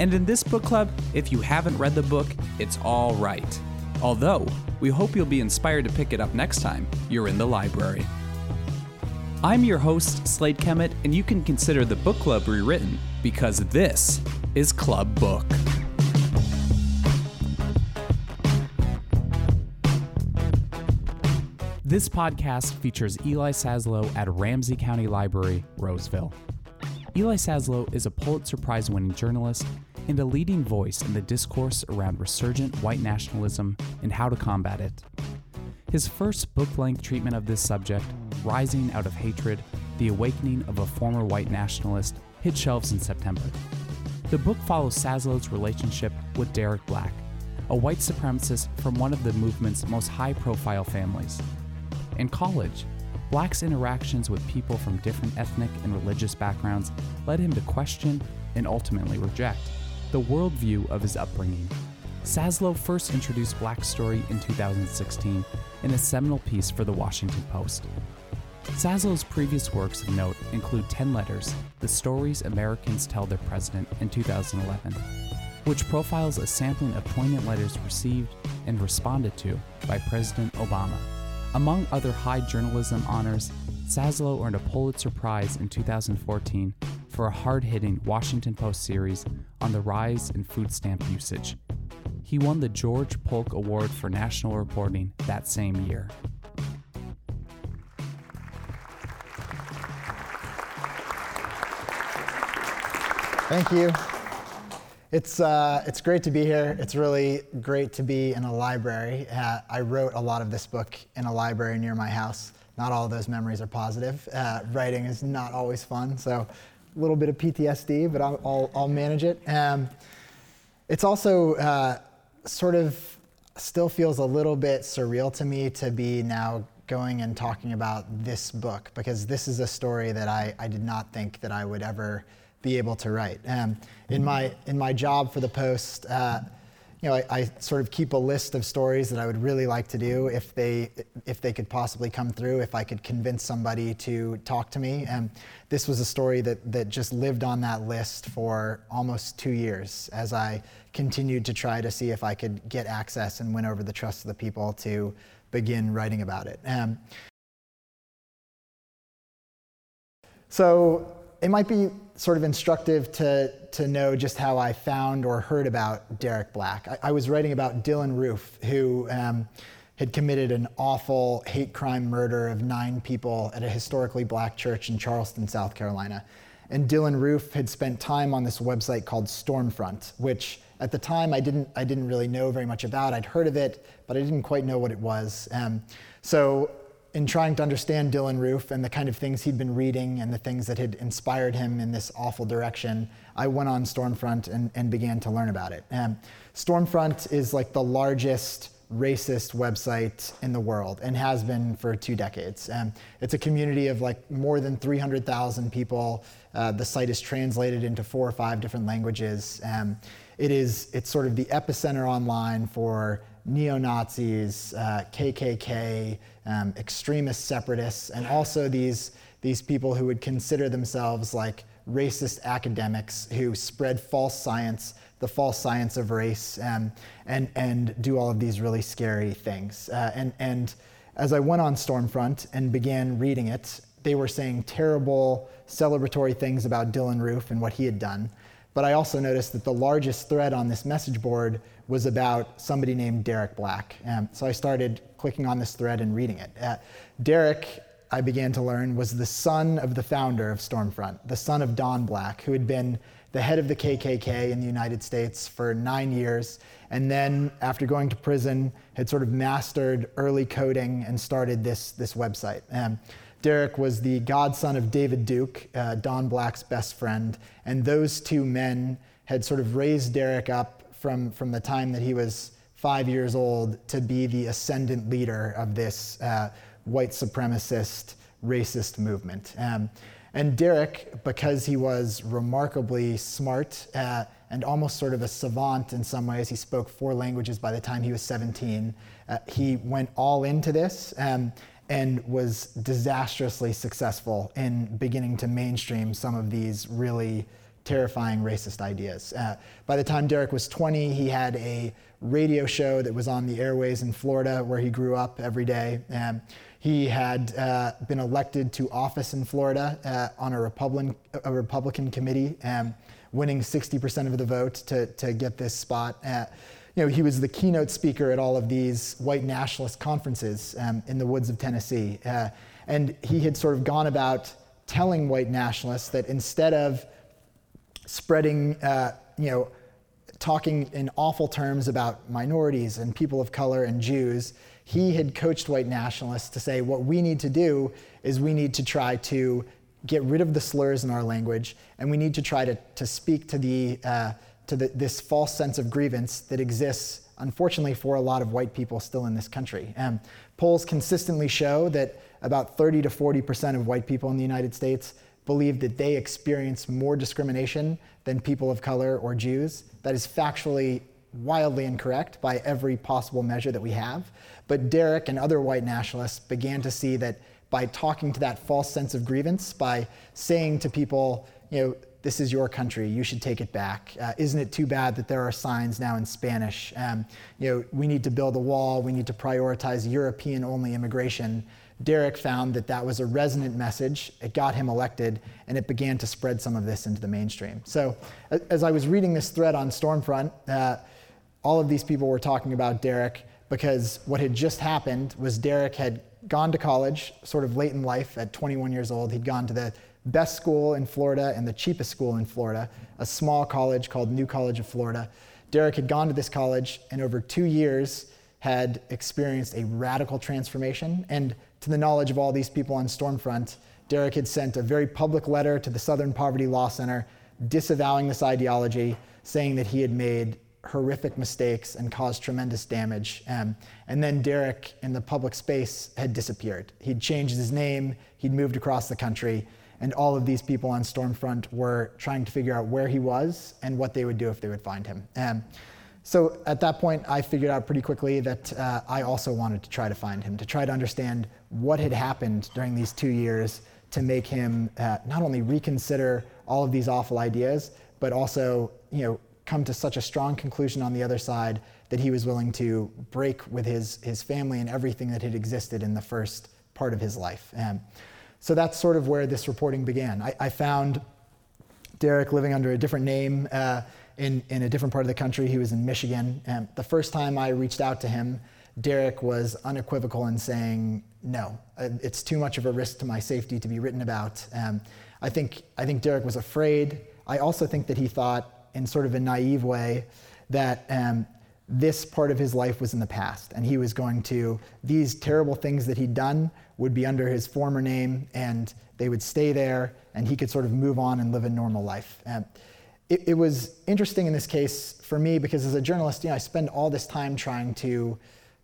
And in this book club, if you haven't read the book, it's all right. Although, we hope you'll be inspired to pick it up next time you're in the library. I'm your host, Slade Kemet, and you can consider the book club rewritten because this is Club Book. This podcast features Eli Saslow at Ramsey County Library, Roseville. Eli Saslow is a Pulitzer Prize winning journalist and a leading voice in the discourse around resurgent white nationalism and how to combat it. His first book length treatment of this subject, Rising Out of Hatred The Awakening of a Former White Nationalist, hit shelves in September. The book follows Saslow's relationship with Derek Black, a white supremacist from one of the movement's most high profile families. In college, Black's interactions with people from different ethnic and religious backgrounds led him to question and ultimately reject the worldview of his upbringing. Saslow first introduced Black story in 2016 in a seminal piece for the Washington Post. Saslow's previous works of note include 10 Letters, The Stories Americans Tell Their President in 2011, which profiles a sampling of poignant letters received and responded to by President Obama. Among other high journalism honors, Saslow earned a Pulitzer Prize in 2014 for a hard hitting Washington Post series on the rise in food stamp usage. He won the George Polk Award for National Reporting that same year. Thank you. It's, uh, it's great to be here. It's really great to be in a library. Uh, I wrote a lot of this book in a library near my house. Not all of those memories are positive. Uh, writing is not always fun, so little bit of PTSD, but I'll, I'll, I'll manage it. Um, it's also uh, sort of still feels a little bit surreal to me to be now going and talking about this book because this is a story that I, I did not think that I would ever be able to write. Um, in my in my job for the Post, uh, you know, I, I, sort of keep a list of stories that I would really like to do if they if they could possibly come through. If I could convince somebody to talk to me, and this was a story that that just lived on that list for almost two years as I continued to try to see if I could get access and win over the trust of the people to begin writing about it. Um, so it might be sort of instructive to, to know just how I found or heard about Derek Black. I, I was writing about Dylann Roof, who um, had committed an awful hate crime murder of nine people at a historically black church in Charleston, South Carolina. And Dylann Roof had spent time on this website called Stormfront, which at the time I didn't, I didn't really know very much about. I'd heard of it, but I didn't quite know what it was. Um, so in trying to understand Dylann Roof and the kind of things he'd been reading and the things that had inspired him in this awful direction, I went on Stormfront and, and began to learn about it. Um, Stormfront is like the largest racist website in the world and has been for two decades. Um, it's a community of like more than 300,000 people. Uh, the site is translated into four or five different languages. Um, it is, it's sort of the epicenter online for neo Nazis, uh, KKK, um, extremist separatists, and also these, these people who would consider themselves like racist academics who spread false science, the false science of race, um, and, and do all of these really scary things. Uh, and, and as I went on Stormfront and began reading it, they were saying terrible celebratory things about Dylann Roof and what he had done. But I also noticed that the largest thread on this message board was about somebody named Derek Black. Um, so I started clicking on this thread and reading it. Uh, Derek, I began to learn, was the son of the founder of Stormfront, the son of Don Black, who had been the head of the KKK in the United States for nine years, and then after going to prison, had sort of mastered early coding and started this, this website. Um, Derek was the godson of David Duke, uh, Don Black's best friend, and those two men had sort of raised Derek up from, from the time that he was five years old to be the ascendant leader of this uh, white supremacist, racist movement. Um, and Derek, because he was remarkably smart uh, and almost sort of a savant in some ways, he spoke four languages by the time he was 17. Uh, he went all into this um, and was disastrously successful in beginning to mainstream some of these really terrifying racist ideas. Uh, by the time Derek was 20, he had a radio show that was on the airways in Florida where he grew up every day. Um, he had uh, been elected to office in Florida uh, on a Republican, a Republican committee, um, winning 60% of the vote to, to get this spot. You know, he was the keynote speaker at all of these white nationalist conferences um, in the woods of Tennessee. Uh, and he had sort of gone about telling white nationalists that instead of spreading, uh, you know, talking in awful terms about minorities and people of color and Jews, he had coached white nationalists to say what we need to do is we need to try to get rid of the slurs in our language and we need to try to, to speak to, the, uh, to the, this false sense of grievance that exists unfortunately for a lot of white people still in this country um, polls consistently show that about 30 to 40 percent of white people in the united states believe that they experience more discrimination than people of color or jews that is factually wildly incorrect by every possible measure that we have. But Derek and other white nationalists began to see that by talking to that false sense of grievance, by saying to people, you know, this is your country, you should take it back. Uh, isn't it too bad that there are signs now in Spanish? Um, you know, we need to build a wall, we need to prioritize European only immigration. Derek found that that was a resonant message. It got him elected, and it began to spread some of this into the mainstream. So, as I was reading this thread on Stormfront, uh, all of these people were talking about Derek because what had just happened was Derek had gone to college sort of late in life at 21 years old. He'd gone to the best school in Florida and the cheapest school in Florida, a small college called New College of Florida. Derek had gone to this college and over two years had experienced a radical transformation. And to the knowledge of all these people on Stormfront, Derek had sent a very public letter to the Southern Poverty Law Center disavowing this ideology, saying that he had made horrific mistakes and caused tremendous damage. Um, and then Derek, in the public space, had disappeared. He'd changed his name, he'd moved across the country, and all of these people on Stormfront were trying to figure out where he was and what they would do if they would find him. Um, so at that point, I figured out pretty quickly that uh, I also wanted to try to find him, to try to understand what had happened during these two years to make him uh, not only reconsider all of these awful ideas, but also, you know, come to such a strong conclusion on the other side that he was willing to break with his, his family and everything that had existed in the first part of his life. And so that's sort of where this reporting began. I, I found Derek living under a different name uh, in, in a different part of the country. He was in Michigan. And the first time I reached out to him, Derek was unequivocal in saying, no, uh, it's too much of a risk to my safety to be written about. Um, I, think, I think Derek was afraid. I also think that he thought in sort of a naive way that um, this part of his life was in the past and he was going to, these terrible things that he'd done would be under his former name and they would stay there and he could sort of move on and live a normal life. Um, it, it, was interesting in this case for me because as a journalist, you know, I spend all this time trying to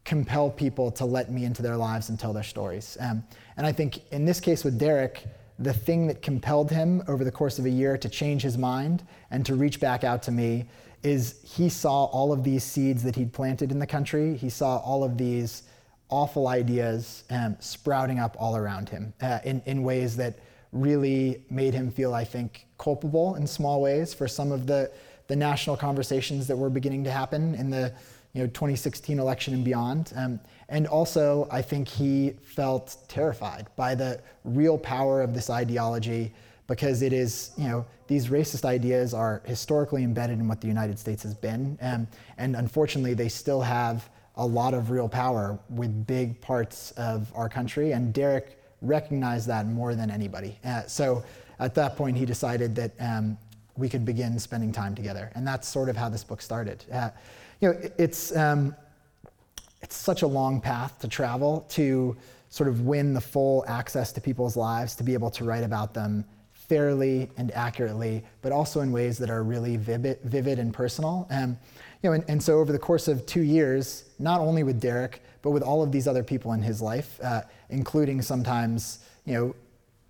compel people to let me into their lives and tell their stories. Um, and I think in this case with Derek, the thing that compelled him over the course of a year to change his mind and to reach back out to me is he saw all of these seeds that he'd planted in the country. He saw all of these awful ideas um, sprouting up all around him uh, in, in ways that really made him feel, I think, culpable in small ways for some of the, the national conversations that were beginning to happen in the you know, 2016 election and beyond. Um, and also, I think he felt terrified by the real power of this ideology because it is, you know, these racist ideas are historically embedded in what the United States has been. Um, and unfortunately, they still have a lot of real power with big parts of our country. And Derek recognized that more than anybody. Uh, so at that point, he decided that um, we could begin spending time together. And that's sort of how this book started. Uh, you know, it's, um, it's such a long path to travel to sort of win the full access to people's lives, to be able to write about them fairly and accurately, but also in ways that are really vivid, vivid and personal. Um, you know, and, and, so over the course of two years, not only with Derek, but with all of these other people in his life, uh, including sometimes, you know,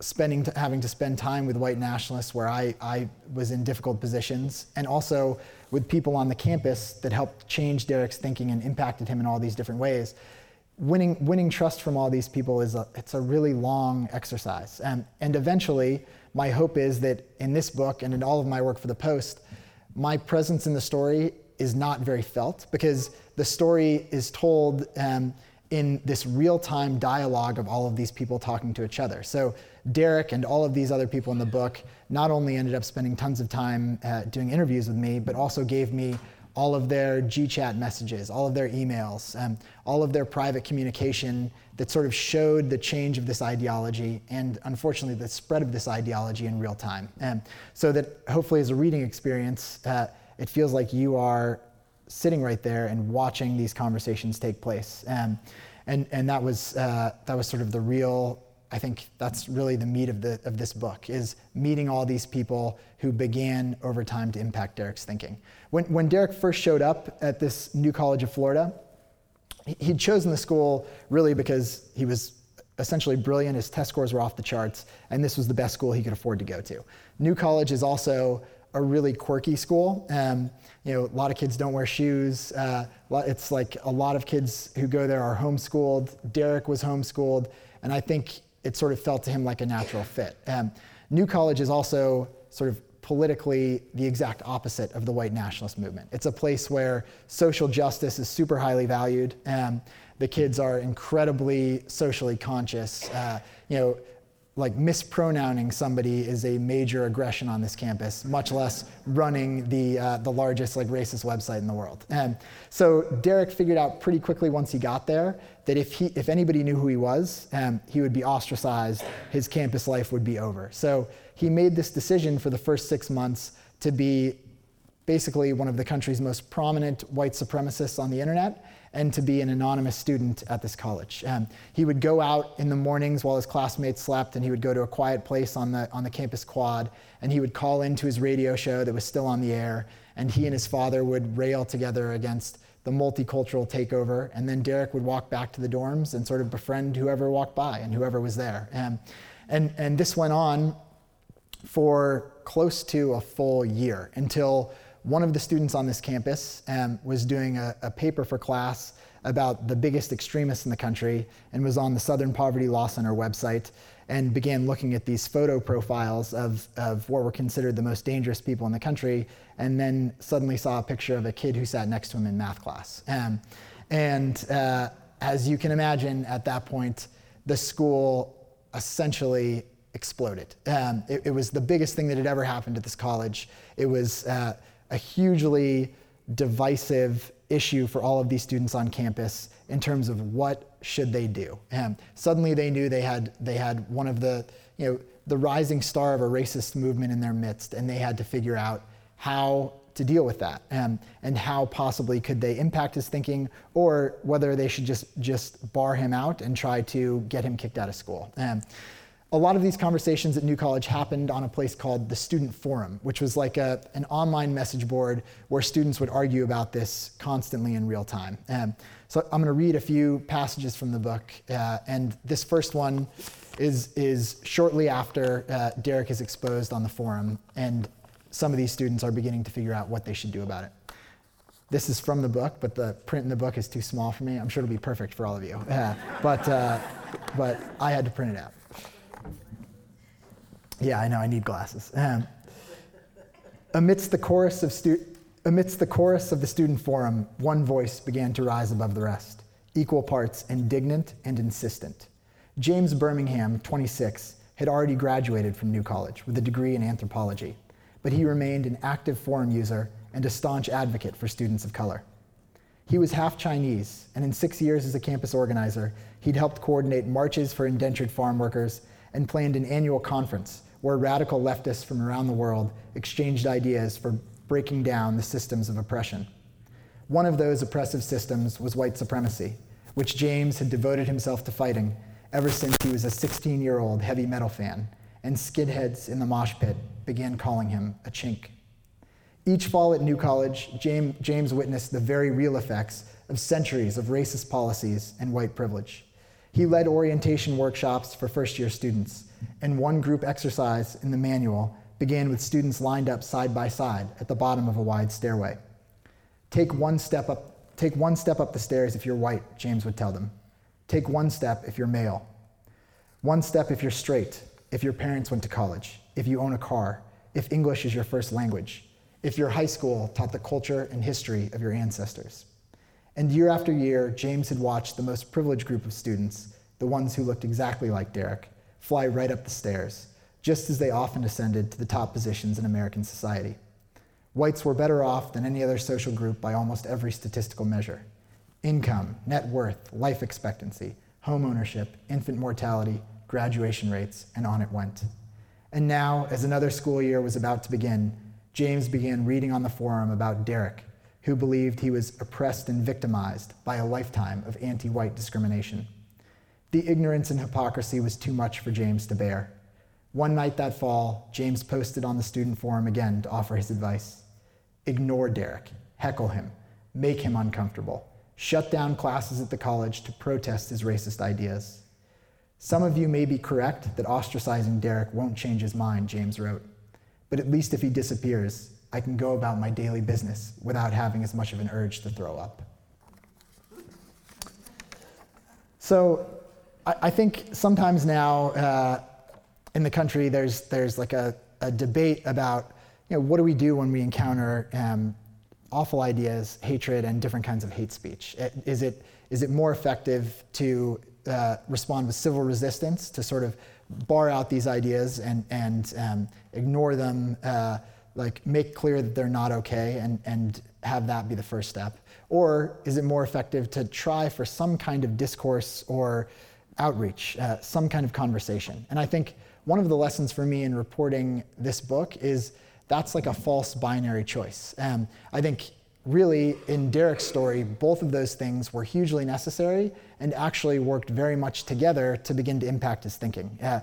spending to, having to spend time with white nationalists where I, I was in difficult positions, and also with people on the campus that helped change Derek's thinking and impacted him in all these different ways. Winning, winning trust from all these people is a, it's a really long exercise. and and eventually, my hope is that in this book and in all of my work for the Post, my presence in the story is not very felt because the story is told um, in this real time dialogue of all of these people talking to each other. So, Derek and all of these other people in the book not only ended up spending tons of time uh, doing interviews with me, but also gave me all of their GChat messages, all of their emails, um, all of their private communication that sort of showed the change of this ideology and unfortunately the spread of this ideology in real time. Um, so that hopefully, as a reading experience, uh, it feels like you are sitting right there and watching these conversations take place. Um, and and that was uh, that was sort of the real. I think that's really the meat of the of this book is meeting all these people who began over time to impact Derek's thinking. When when Derek first showed up at this new college of Florida, he'd chosen the school really because he was essentially brilliant. His test scores were off the charts, and this was the best school he could afford to go to. New College is also a really quirky school. Um, you know, a lot of kids don't wear shoes. Uh, it's like a lot of kids who go there are homeschooled. Derek was homeschooled, and I think it sort of felt to him like a natural fit. Um, New College is also sort of politically the exact opposite of the white nationalist movement. It's a place where social justice is super highly valued. Um, the kids are incredibly socially conscious. Uh, you know, like mispronouncing somebody is a major aggression on this campus, much less running the, uh, the largest like racist website in the world. And so Derek figured out pretty quickly once he got there that if, he, if anybody knew who he was, um, he would be ostracized, his campus life would be over. So he made this decision for the first six months to be basically one of the country's most prominent white supremacists on the internet and to be an anonymous student at this college. Um, he would go out in the mornings while his classmates slept, and he would go to a quiet place on the, on the campus quad, and he would call into his radio show that was still on the air, and he and his father would rail together against the multicultural takeover, and then Derek would walk back to the dorms and sort of befriend whoever walked by and whoever was there. Um, and, and this went on for close to a full year until one of the students on this campus um, was doing a, a, paper for class about the biggest extremists in the country and was on the Southern Poverty Law Center website and began looking at these photo profiles of, of what were considered the most dangerous people in the country and then suddenly saw a picture of a kid who sat next to him in math class. Um, and uh, as you can imagine, at that point, the school essentially exploded. Um, it, it, was the biggest thing that had ever happened at this college. It was uh, a hugely divisive issue for all of these students on campus in terms of what should they do. And suddenly they knew they had they had one of the you know the rising star of a racist movement in their midst, and they had to figure out how to deal with that and, and how possibly could they impact his thinking or whether they should just just bar him out and try to get him kicked out of school. And a lot of these conversations at New College happened on a place called the Student Forum, which was like a, an online message board where students would argue about this constantly in real time. Um, so I'm going to read a few passages from the book, uh, and this first one is, is shortly after uh, Derek is exposed on the forum, and some of these students are beginning to figure out what they should do about it. This is from the book, but the print in the book is too small for me. I'm sure it'll be perfect for all of you. Uh, but, uh, but I had to print it out. Yeah, I know, I need glasses. Um, amidst, the chorus of stu- amidst the chorus of the student forum, one voice began to rise above the rest, equal parts indignant and insistent. James Birmingham, 26, had already graduated from New College with a degree in anthropology, but he remained an active forum user and a staunch advocate for students of color. He was half Chinese, and in six years as a campus organizer, he'd helped coordinate marches for indentured farm workers and planned an annual conference where radical leftists from around the world exchanged ideas for breaking down the systems of oppression. One of those oppressive systems was white supremacy, which James had devoted himself to fighting ever since he was a 16 year old heavy metal fan and skinheads in the mosh pit began calling him a chink. Each fall at New College, James witnessed the very real effects of centuries of racist policies and white privilege. He led orientation workshops for first year students, and one group exercise in the manual began with students lined up side by side at the bottom of a wide stairway. Take one step up, take one step up the stairs if you're white, James would tell them. Take one step if you're male. One step if you're straight, if your parents went to college, if you own a car, if English is your first language, if your high school taught the culture and history of your ancestors. And year after year, James had watched the most privileged group of students, the ones who looked exactly like Derek, fly right up the stairs, just as they often ascended to the top positions in American society. Whites were better off than any other social group by almost every statistical measure income, net worth, life expectancy, home ownership, infant mortality, graduation rates, and on it went. And now, as another school year was about to begin, James began reading on the forum about Derek, who believed he was oppressed and victimized by a lifetime of anti white discrimination. The ignorance and hypocrisy was too much for James to bear. One night that fall, James posted on the student forum again to offer his advice. Ignore Derek, heckle him, make him uncomfortable, shut down classes at the college to protest his racist ideas. Some of you may be correct that ostracizing Derek won't change his mind, James wrote. But at least if he disappears, I can go about my daily business without having as much of an urge to throw up. So I, I think sometimes now uh, in the country there's, there's like a, a, debate about you know, what do we do when we encounter um, awful ideas, hatred, and different kinds of hate speech? Is it, is it more effective to uh, respond with civil resistance to sort of bar out these ideas and, and um, ignore them, uh, like make clear that they're not okay and, and have that be the first step? Or is it more effective to try for some kind of discourse or outreach, uh, some kind of conversation? And I think one of the lessons for me in reporting this book is that's like a false binary choice. Um, I think really, in Derek's story, both of those things were hugely necessary and actually worked very much together to begin to impact his thinking. Uh,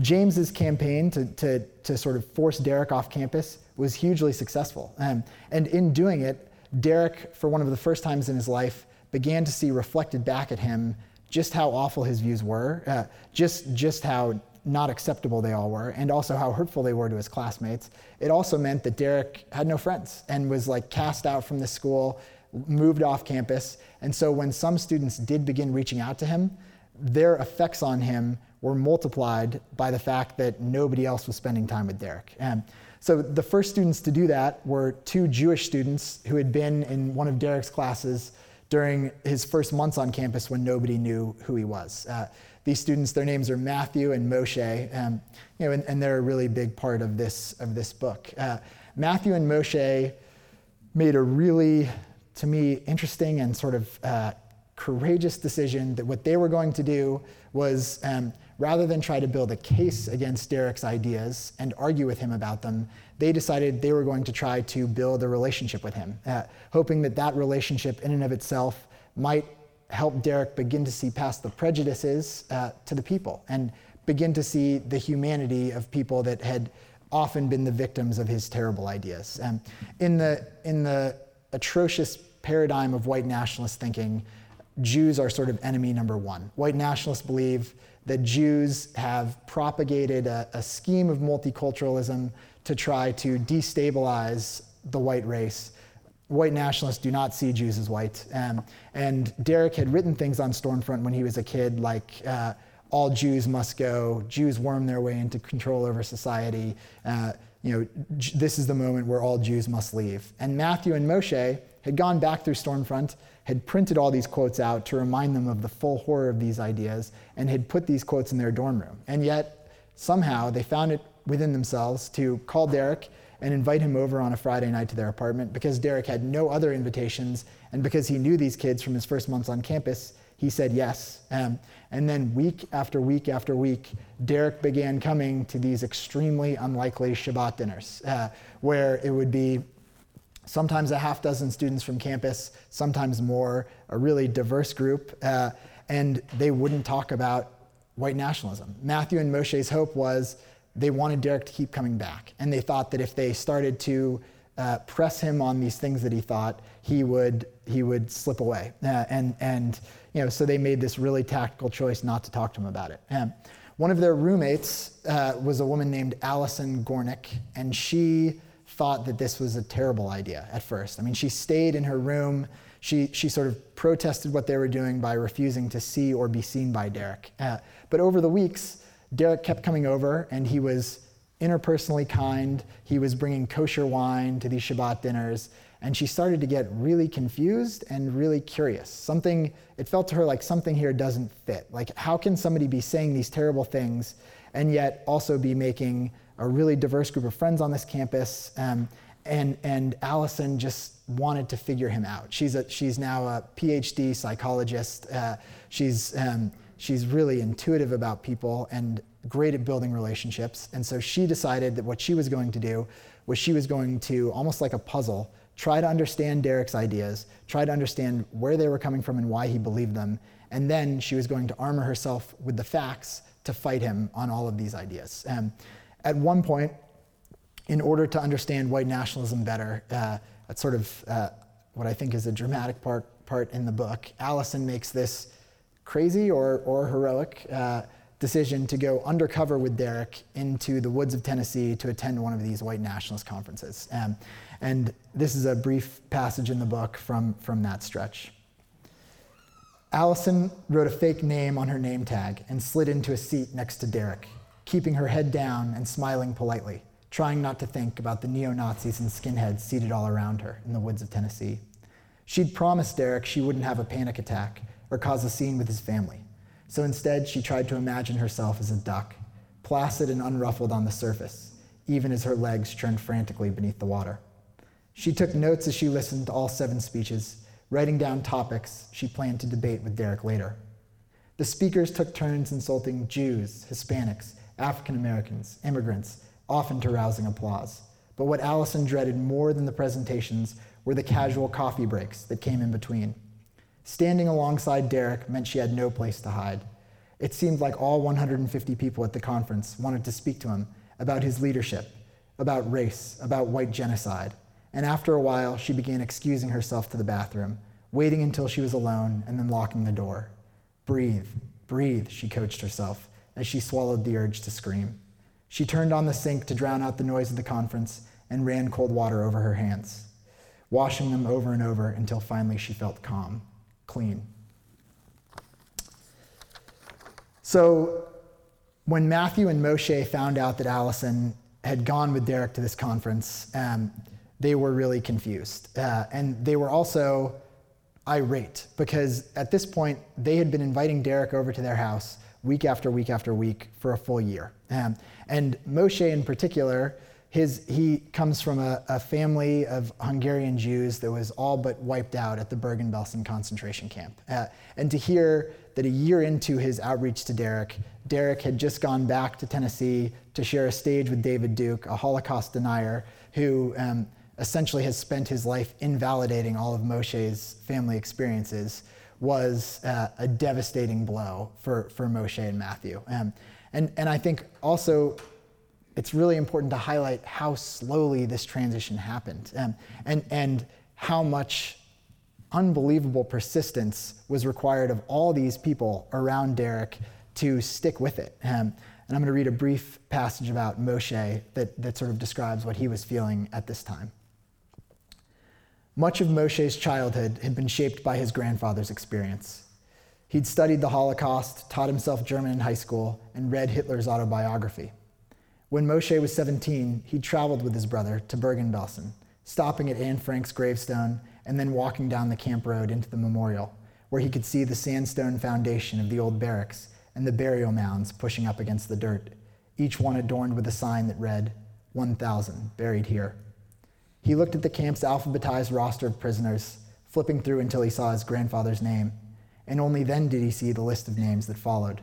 James's campaign to, to, to sort of force Derek off campus was hugely successful. Um, and in doing it, Derek, for one of the first times in his life, began to see reflected back at him just how awful his views were, uh, just, just how not acceptable they all were, and also how hurtful they were to his classmates. It also meant that Derek had no friends and was like cast out from the school, moved off campus. And so when some students did begin reaching out to him, their effects on him were multiplied by the fact that nobody else was spending time with Derek. And so the first students to do that were two Jewish students who had been in one of Derek's classes during his first months on campus when nobody knew who he was. Uh, these students, their names are Matthew and Moshe, um, you know, and, and, they're a really big part of this, of this book. Uh, Matthew and Moshe made a really, to me, interesting and sort of uh, courageous decision that what they were going to do was um, rather than try to build a case against Derek's ideas and argue with him about them, they decided they were going to try to build a relationship with him, uh, hoping that that relationship in and of itself might help Derek begin to see past the prejudices uh, to the people and begin to see the humanity of people that had often been the victims of his terrible ideas. Um, in, the, in the atrocious paradigm of white nationalist thinking, Jews are sort of enemy number one. White nationalists believe that Jews have propagated a, a scheme of multiculturalism to try to destabilize the white race white nationalists do not see Jews as white. Um, and Derek had written things on Stormfront when he was a kid, like uh, all Jews must go, Jews worm their way into control over society. Uh, you know, this is the moment where all Jews must leave. And Matthew and Moshe had gone back through Stormfront, had printed all these quotes out to remind them of the full horror of these ideas, and had put these quotes in their dorm room. And yet, somehow, they found it within themselves to call Derek and invite him over on a Friday night to their apartment because Derek had no other invitations and because he knew these kids from his first months on campus. He said yes. Um, and then week after week after week, Derek began coming to these extremely unlikely Shabbat dinners uh, where it would be sometimes a half dozen students from campus, sometimes more, a really diverse group, uh, and they wouldn't talk about white nationalism. Matthew and Moshe's hope was they wanted Derek to keep coming back. And they thought that if they started to uh, press him on these things that he thought, he would, he would slip away. Uh, and, and you know, so they made this really tactical choice not to talk to him about it. Um, one of their roommates uh, was a woman named Allison Gornik, and she thought that this was a terrible idea at first. I mean, she stayed in her room. She, she sort of protested what they were doing by refusing to see or be seen by Derek. Uh, but over the weeks, Derek kept coming over, and he was interpersonally kind. He was bringing kosher wine to these Shabbat dinners. And she started to get really confused and really curious. Something, it felt to her like something here doesn't fit. Like, how can somebody be saying these terrible things and yet also be making a really diverse group of friends on this campus? Um, and, and Allison just wanted to figure him out. She's, a, she's now a PhD psychologist. Uh, she's, um, she's really intuitive about people and great at building relationships. And so she decided that what she was going to do was she was going to, almost like a puzzle, try to understand Derek's ideas, try to understand where they were coming from and why he believed them. And then she was going to armor herself with the facts to fight him on all of these ideas. Um, at one point, in order to understand white nationalism better, uh, that's sort of uh, what I think is a dramatic part, part in the book, Allison makes this crazy or, or heroic uh, decision to go undercover with Derek into the woods of Tennessee to attend one of these white nationalist conferences. Um, and this is a brief passage in the book from, from that stretch. Allison wrote a fake name on her name tag and slid into a seat next to Derek, keeping her head down and smiling politely, trying not to think about the neo Nazis and skinheads seated all around her in the woods of Tennessee. She'd promised Derek she wouldn't have a panic attack or cause a scene with his family. So instead, she tried to imagine herself as a duck, placid and unruffled on the surface, even as her legs churned frantically beneath the water. She took notes as she listened to all seven speeches, writing down topics she planned to debate with Derek later. The speakers took turns insulting Jews, Hispanics, African Americans, immigrants, often to rousing applause. But what Allison dreaded more than the presentations were the casual coffee breaks that came in between. Standing alongside Derek meant she had no place to hide. It seemed like all 150 people at the conference wanted to speak to him about his leadership, about race, about white genocide. And after a while, she began excusing herself to the bathroom, waiting until she was alone and then locking the door. Breathe, breathe, she coached herself as she swallowed the urge to scream. She turned on the sink to drown out the noise of the conference and ran cold water over her hands, washing them over and over until finally she felt calm clean. So when Matthew and Moshe found out that Allison had gone with Derek to this conference, um, they were really confused. Uh, and they were also irate because at this point, they had been inviting Derek over to their house week after week after week for a full year. Um, and Moshe, in particular, his, he comes from a, a, family of Hungarian Jews that was all but wiped out at the Bergen-Belsen concentration camp. Uh, and to hear that a year into his outreach to Derek, Derek had just gone back to Tennessee to share a stage with David Duke, a Holocaust denier who um, essentially has spent his life invalidating all of Moshe's family experiences, was uh, a devastating blow for, for Moshe and Matthew. Um, and, and I think also it's really important to highlight how slowly this transition happened um, and, and how much unbelievable persistence was required of all these people around Derek to stick with it. Um, and I'm going to read a brief passage about Moshe that, that sort of describes what he was feeling at this time. Much of Moshe's childhood had been shaped by his grandfather's experience. He'd studied the Holocaust, taught himself German in high school, and read Hitler's autobiography. When Moshe was 17, he traveled with his brother to Bergen-Belsen, stopping at Anne Frank's gravestone and then walking down the camp road into the memorial, where he could see the sandstone foundation of the old barracks and the burial mounds pushing up against the dirt, each one adorned with a sign that read, 1,000 buried here. He looked at the camp's alphabetized roster of prisoners, flipping through until he saw his grandfather's name, and only then did he see the list of names that followed.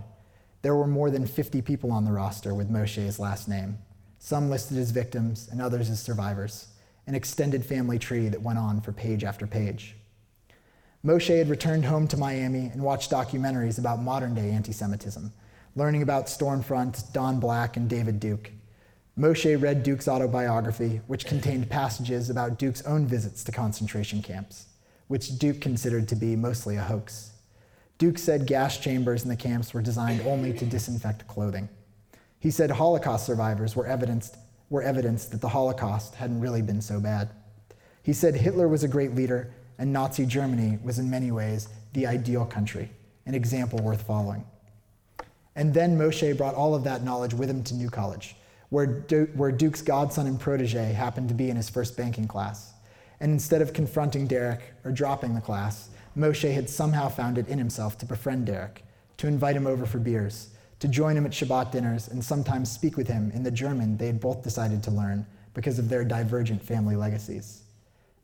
There were more than 50 people on the roster with Moshe's last name, some listed as victims and others as survivors, an extended family tree that went on for page after page. Moshe had returned home to Miami and watched documentaries about modern day anti Semitism, learning about Stormfront, Don Black, and David Duke. Moshe read Duke's autobiography, which contained passages about Duke's own visits to concentration camps, which Duke considered to be mostly a hoax. Duke said gas chambers in the camps were designed only to disinfect clothing. He said Holocaust survivors were evidenced, were evidence that the Holocaust hadn't really been so bad. He said Hitler was a great leader and Nazi Germany was in many ways the ideal country, an example worth following. And then Moshe brought all of that knowledge with him to New College, where, du- where Duke's godson and protege happened to be in his first banking class. And instead of confronting Derek or dropping the class, Moshe had somehow found it in himself to befriend Derek, to invite him over for beers, to join him at Shabbat dinners, and sometimes speak with him in the German they had both decided to learn because of their divergent family legacies.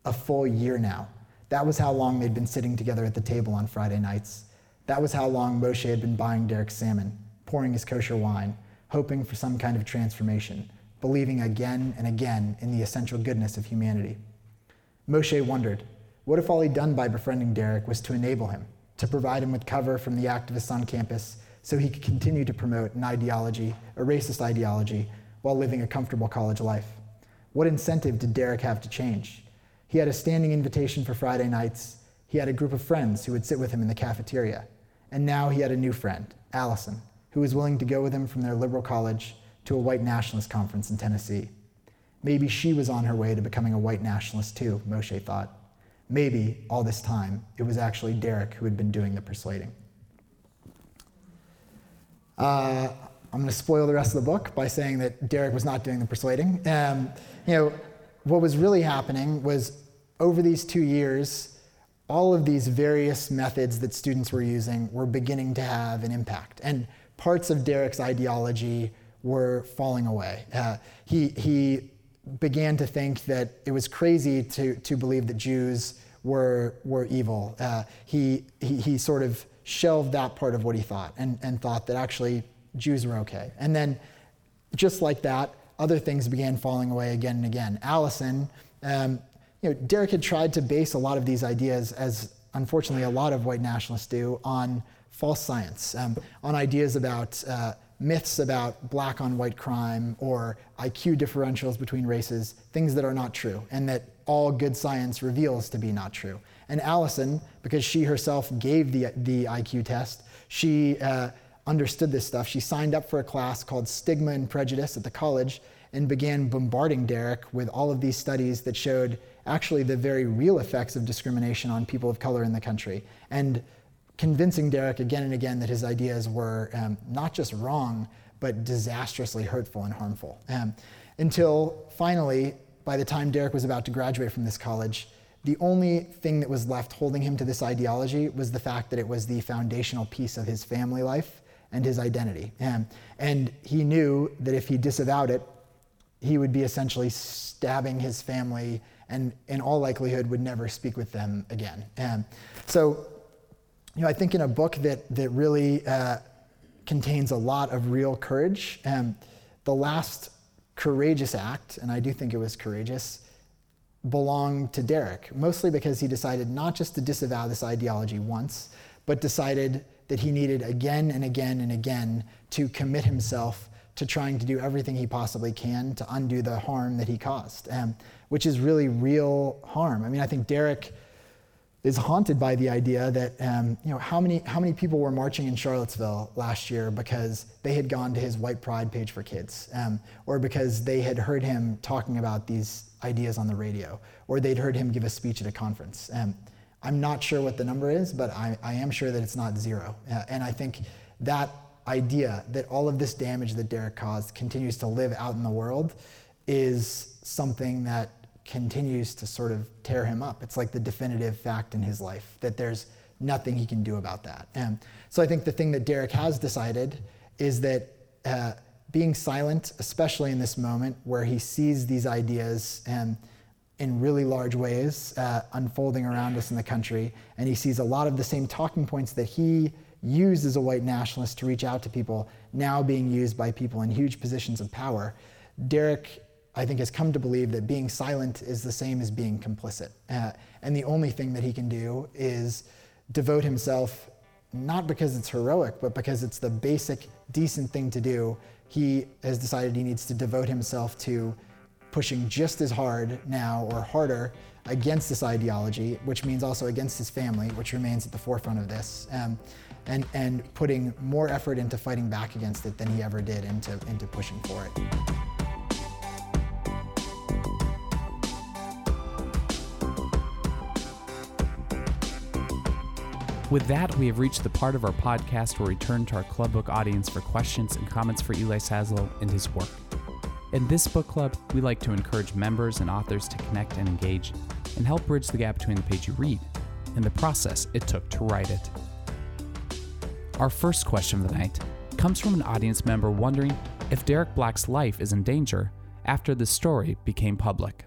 A full year now. That was how long they'd been sitting together at the table on Friday nights. That was how long Moshe had been buying Derek salmon, pouring his kosher wine, hoping for some kind of transformation, believing again and again in the essential goodness of humanity. Moshe wondered what if all he'd done by befriending Derek was to enable him, to provide him with cover from the activists on campus so he could continue to promote an ideology, a racist ideology, while living a comfortable college life? What incentive did Derek have to change? He had a standing invitation for Friday nights. He had a group of friends who would sit with him in the cafeteria. And now he had a new friend, Allison, who was willing to go with him from their liberal college to a white nationalist conference in Tennessee. Maybe she was on her way to becoming a white nationalist too, Moshe thought. Maybe all this time it was actually Derek who had been doing the persuading. Uh, I'm going to spoil the rest of the book by saying that Derek was not doing the persuading. Um, you know, what was really happening was over these two years, all of these various methods that students were using were beginning to have an impact. And parts of Derek's ideology were falling away. Uh, he, he began to think that it was crazy to, to believe that Jews were, were evil. Uh, he, he, he sort of shelved that part of what he thought and, and thought that actually Jews were okay. And then, just like that, other things began falling away again and again. Allison, um, you know, Derek had tried to base a lot of these ideas, as unfortunately a lot of white nationalists do, on false science, um, on ideas about uh, myths about black on white crime or IQ differentials between races, things that are not true, and that all good science reveals to be not true. And Allison, because she herself gave the, the IQ test, she uh, understood this stuff. She signed up for a class called Stigma and Prejudice at the college and began bombarding Derek with all of these studies that showed actually the very real effects of discrimination on people of color in the country. And convincing Derek again and again that his ideas were um, not just wrong, but disastrously hurtful and harmful. Um, until finally, by the time Derek was about to graduate from this college, the only thing that was left holding him to this ideology was the fact that it was the foundational piece of his family life and his identity. Um, and he knew that if he disavowed it, he would be essentially stabbing his family and in all likelihood would never speak with them again. Um, so you know, I think in a book that, that really uh, contains a lot of real courage, um, the last courageous act, and I do think it was courageous, belonged to Derek, mostly because he decided not just to disavow this ideology once, but decided that he needed again and again and again to commit himself to trying to do everything he possibly can to undo the harm that he caused, um, which is really real harm. I mean, I think Derek is haunted by the idea that um, you know how many how many people were marching in Charlottesville last year because they had gone to his white pride page for kids, um, or because they had heard him talking about these ideas on the radio, or they'd heard him give a speech at a conference. Um, I'm not sure what the number is, but I, I am sure that it's not zero. Uh, and I think that idea that all of this damage that Derek caused continues to live out in the world is something that continues to sort of tear him up. It's like the definitive fact in his life that there's nothing he can do about that. And so I think the thing that Derek has decided is that uh, being silent, especially in this moment where he sees these ideas and in really large ways uh, unfolding around us in the country, and he sees a lot of the same talking points that he used as a white nationalist to reach out to people now being used by people in huge positions of power. Derek I think, has come to believe that being silent is the same as being complicit. Uh, and the only thing that he can do is devote himself, not because it's heroic, but because it's the basic, decent thing to do, he has decided he needs to devote himself to pushing just as hard now or harder against this ideology, which means also against his family, which remains at the forefront of this, um, and, and putting more effort into fighting back against it than he ever did into, into pushing for it. With that, we have reached the part of our podcast where we turn to our club book audience for questions and comments for Eli Saslow and his work. In this book club, we like to encourage members and authors to connect and engage and help bridge the gap between the page you read and the process it took to write it. Our first question of the night comes from an audience member wondering if Derek Black's life is in danger after the story became public.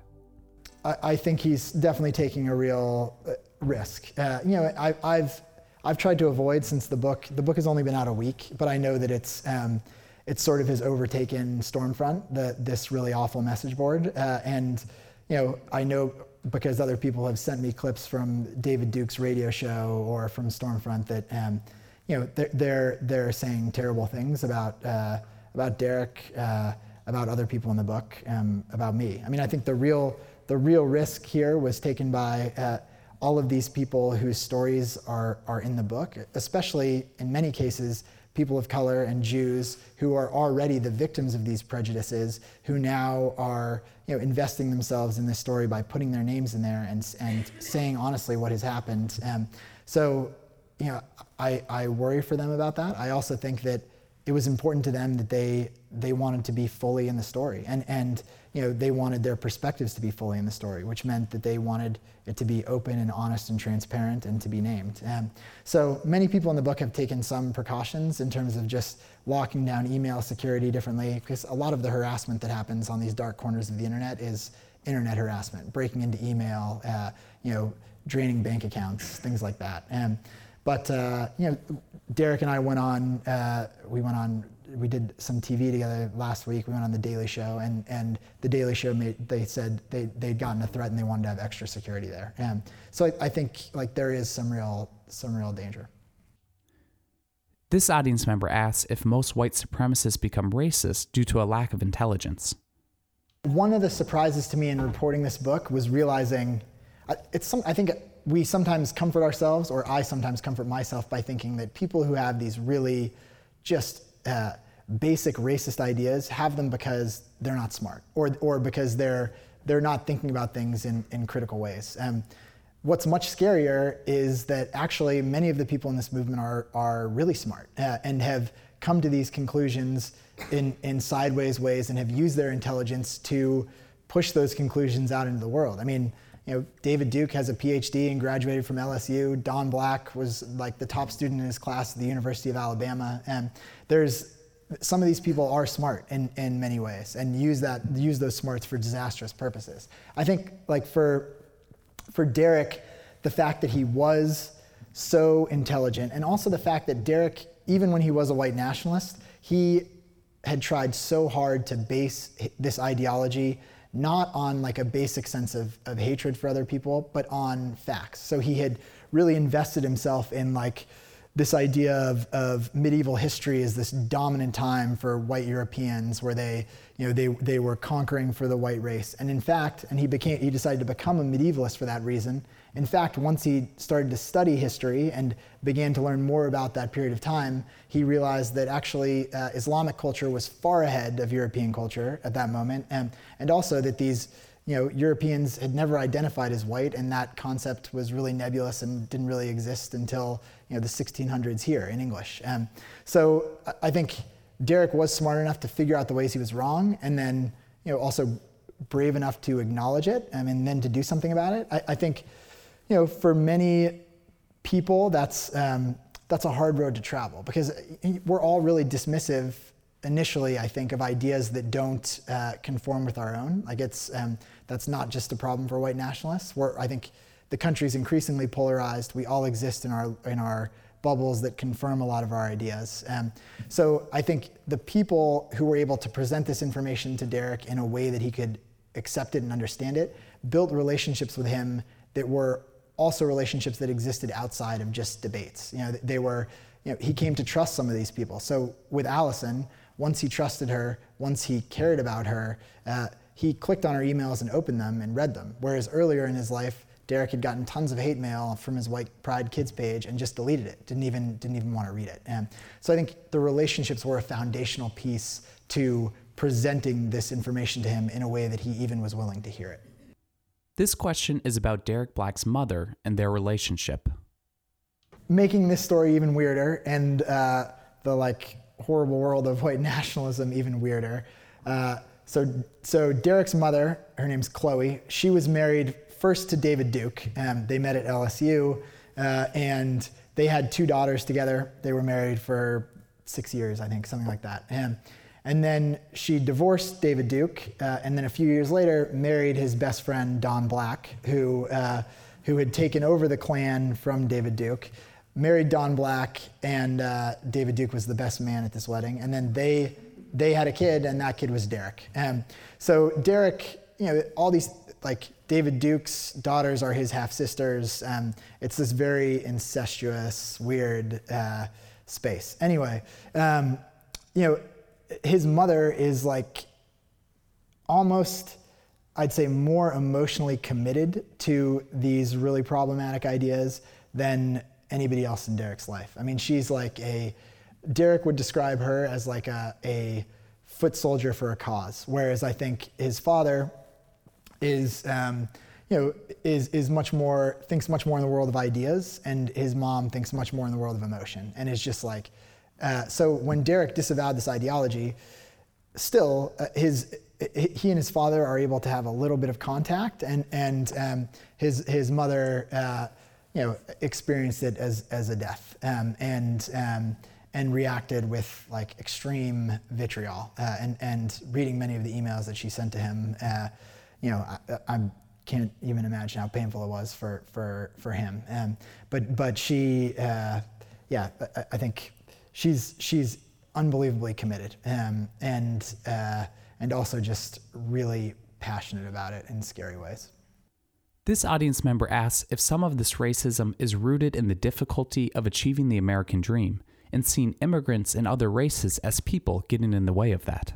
I, I think he's definitely taking a real uh, risk. Uh, you know, I, I've I've tried to avoid since the book. The book has only been out a week, but I know that it's um, it's sort of has overtaken Stormfront, the, this really awful message board. Uh, and you know, I know because other people have sent me clips from David Duke's radio show or from Stormfront that um, you know they're, they're they're saying terrible things about uh, about Derek, uh, about other people in the book, um, about me. I mean, I think the real the real risk here was taken by uh, all of these people whose stories are, are in the book, especially in many cases, people of color and Jews who are already the victims of these prejudices, who now are you know, investing themselves in this story by putting their names in there and, and saying honestly what has happened. Um, so, you know, I, I worry for them about that. I also think that it was important to them that they they wanted to be fully in the story. And and you know they wanted their perspectives to be fully in the story which meant that they wanted it to be open and honest and transparent and to be named. And so many people in the book have taken some precautions in terms of just locking down email security differently because a lot of the harassment that happens on these dark corners of the internet is internet harassment breaking into email uh, you know draining bank accounts things like that. And but uh, you know, Derek and I went on. Uh, we went on. We did some TV together last week. We went on the Daily Show, and and the Daily Show made. They said they they'd gotten a threat and they wanted to have extra security there. And so I, I think like there is some real some real danger. This audience member asks if most white supremacists become racist due to a lack of intelligence. One of the surprises to me in reporting this book was realizing it's some. I think we sometimes comfort ourselves, or I sometimes comfort myself by thinking that people who have these really just uh, basic racist ideas have them because they're not smart, or, or because they're, they're not thinking about things in, in critical ways. Um, what's much scarier is that actually many of the people in this movement are, are really smart uh, and have come to these conclusions in, in sideways ways and have used their intelligence to push those conclusions out into the world. I mean, you know, David Duke has a PhD and graduated from LSU. Don Black was like the top student in his class at the University of Alabama. And there's some of these people are smart in, in many ways and use that use those smarts for disastrous purposes. I think like for for Derek, the fact that he was so intelligent and also the fact that Derek, even when he was a white nationalist, he had tried so hard to base this ideology not on like a basic sense of, of hatred for other people, but on facts. So he had really invested himself in like this idea of, of medieval history as this dominant time for white Europeans where they, you know, they, they were conquering for the white race. And in fact, and he became he decided to become a medievalist for that reason. In fact, once he started to study history and began to learn more about that period of time, he realized that actually uh, Islamic culture was far ahead of European culture at that moment, and, and also that these you know, Europeans had never identified as white, and that concept was really nebulous and didn't really exist until you know, the 1600s here in English. Um, so I think Derek was smart enough to figure out the ways he was wrong, and then you know, also brave enough to acknowledge it, um, and then to do something about it. I, I think you know, for many people, that's, um, that's a hard road to travel because we're all really dismissive initially, I think, of ideas that don't uh, conform with our own. Like it's, um, that's not just a problem for white nationalists. We're, I think the country's increasingly polarized. We all exist in our, in our bubbles that confirm a lot of our ideas. Um, so I think the people who were able to present this information to Derek in a way that he could accept it and understand it built relationships with him that were also relationships that existed outside of just debates. You know, they were, you know, he came to trust some of these people. So with Allison, once he trusted her, once he cared about her, uh, he clicked on her emails and opened them and read them. Whereas earlier in his life, Derek had gotten tons of hate mail from his white pride kids page and just deleted it. Didn't even didn't even want to read it. And so I think the relationships were a foundational piece to presenting this information to him in a way that he even was willing to hear it. This question is about Derek Black's mother and their relationship. Making this story even weirder and uh, the like horrible world of white nationalism even weirder. Uh, so, so Derek's mother, her name's Chloe. She was married first to David Duke. Um, they met at LSU, uh, and they had two daughters together. They were married for six years, I think, something like that. And, and then she divorced David Duke, uh, and then a few years later married his best friend Don Black, who uh, who had taken over the Klan from David Duke. Married Don Black, and uh, David Duke was the best man at this wedding. And then they they had a kid, and that kid was Derek. Um, so Derek, you know, all these like David Duke's daughters are his half sisters. Um, it's this very incestuous, weird uh, space. Anyway, um, you know, his mother is like almost, I'd say, more emotionally committed to these really problematic ideas than anybody else in Derek's life. I mean, she's like a, Derek would describe her as like a, a foot soldier for a cause, whereas I think his father, is um, you know is is much more thinks much more in the world of ideas, and his mom thinks much more in the world of emotion, and is just like uh, so. When Derek disavowed this ideology, still uh, his he and his father are able to have a little bit of contact, and and um, his his mother. Uh, you know, experienced it as, as a death um, and, um, and reacted with like extreme vitriol. Uh, and, and reading many of the emails that she sent to him, uh, you know, I, I can't even imagine how painful it was for for for him. Um, but but she, uh, yeah, I, I, think she's she's unbelievably committed um, and uh, and also just really passionate about it in scary ways. This audience member asks if some of this racism is rooted in the difficulty of achieving the American dream and seeing immigrants and other races as people getting in the way of that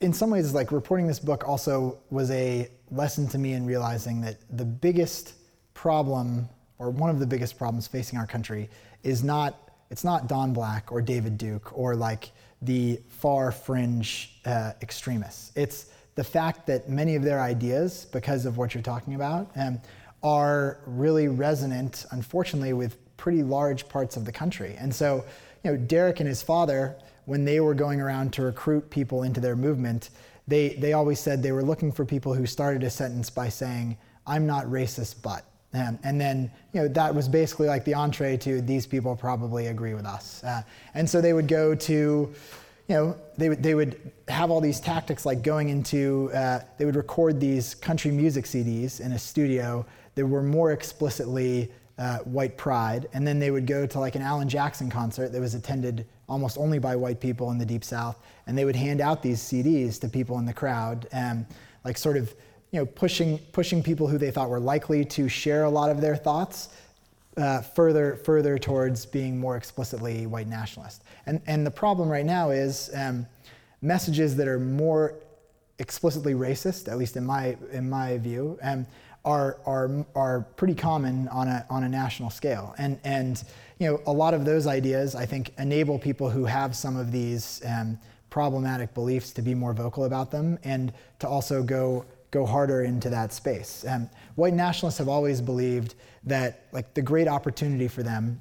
in some ways, like reporting this book also was a lesson to me in realizing that the biggest problem, or one of the biggest problems facing our country, is not it's not Don Black or David Duke or like the far fringe uh, extremists. It's the fact that many of their ideas, because of what you're talking about, um, are really resonant, unfortunately, with pretty large parts of the country. And so, you know, Derek and his father when they were going around to recruit people into their movement, they, they always said they were looking for people who started a sentence by saying, I'm not racist, but. Um, and then, you know, that was basically like the entree to these people probably agree with us. Uh, and so they would go to, you know, they would, they would have all these tactics like going into, uh, they would record these country music CDs in a studio that were more explicitly uh, white pride. And then they would go to like an Alan Jackson concert that was attended almost only by white people in the Deep South, and they would hand out these CDs to people in the crowd, and like sort of you know pushing pushing people who they thought were likely to share a lot of their thoughts uh, further further towards being more explicitly white nationalist. And and the problem right now is um, messages that are more explicitly racist, at least in my in my view, um, are are are pretty common on a on a national scale. And and you know, a lot of those ideas, I think, enable people who have some of these um, problematic beliefs to be more vocal about them and to also go go harder into that space. Um, white nationalists have always believed that like the great opportunity for them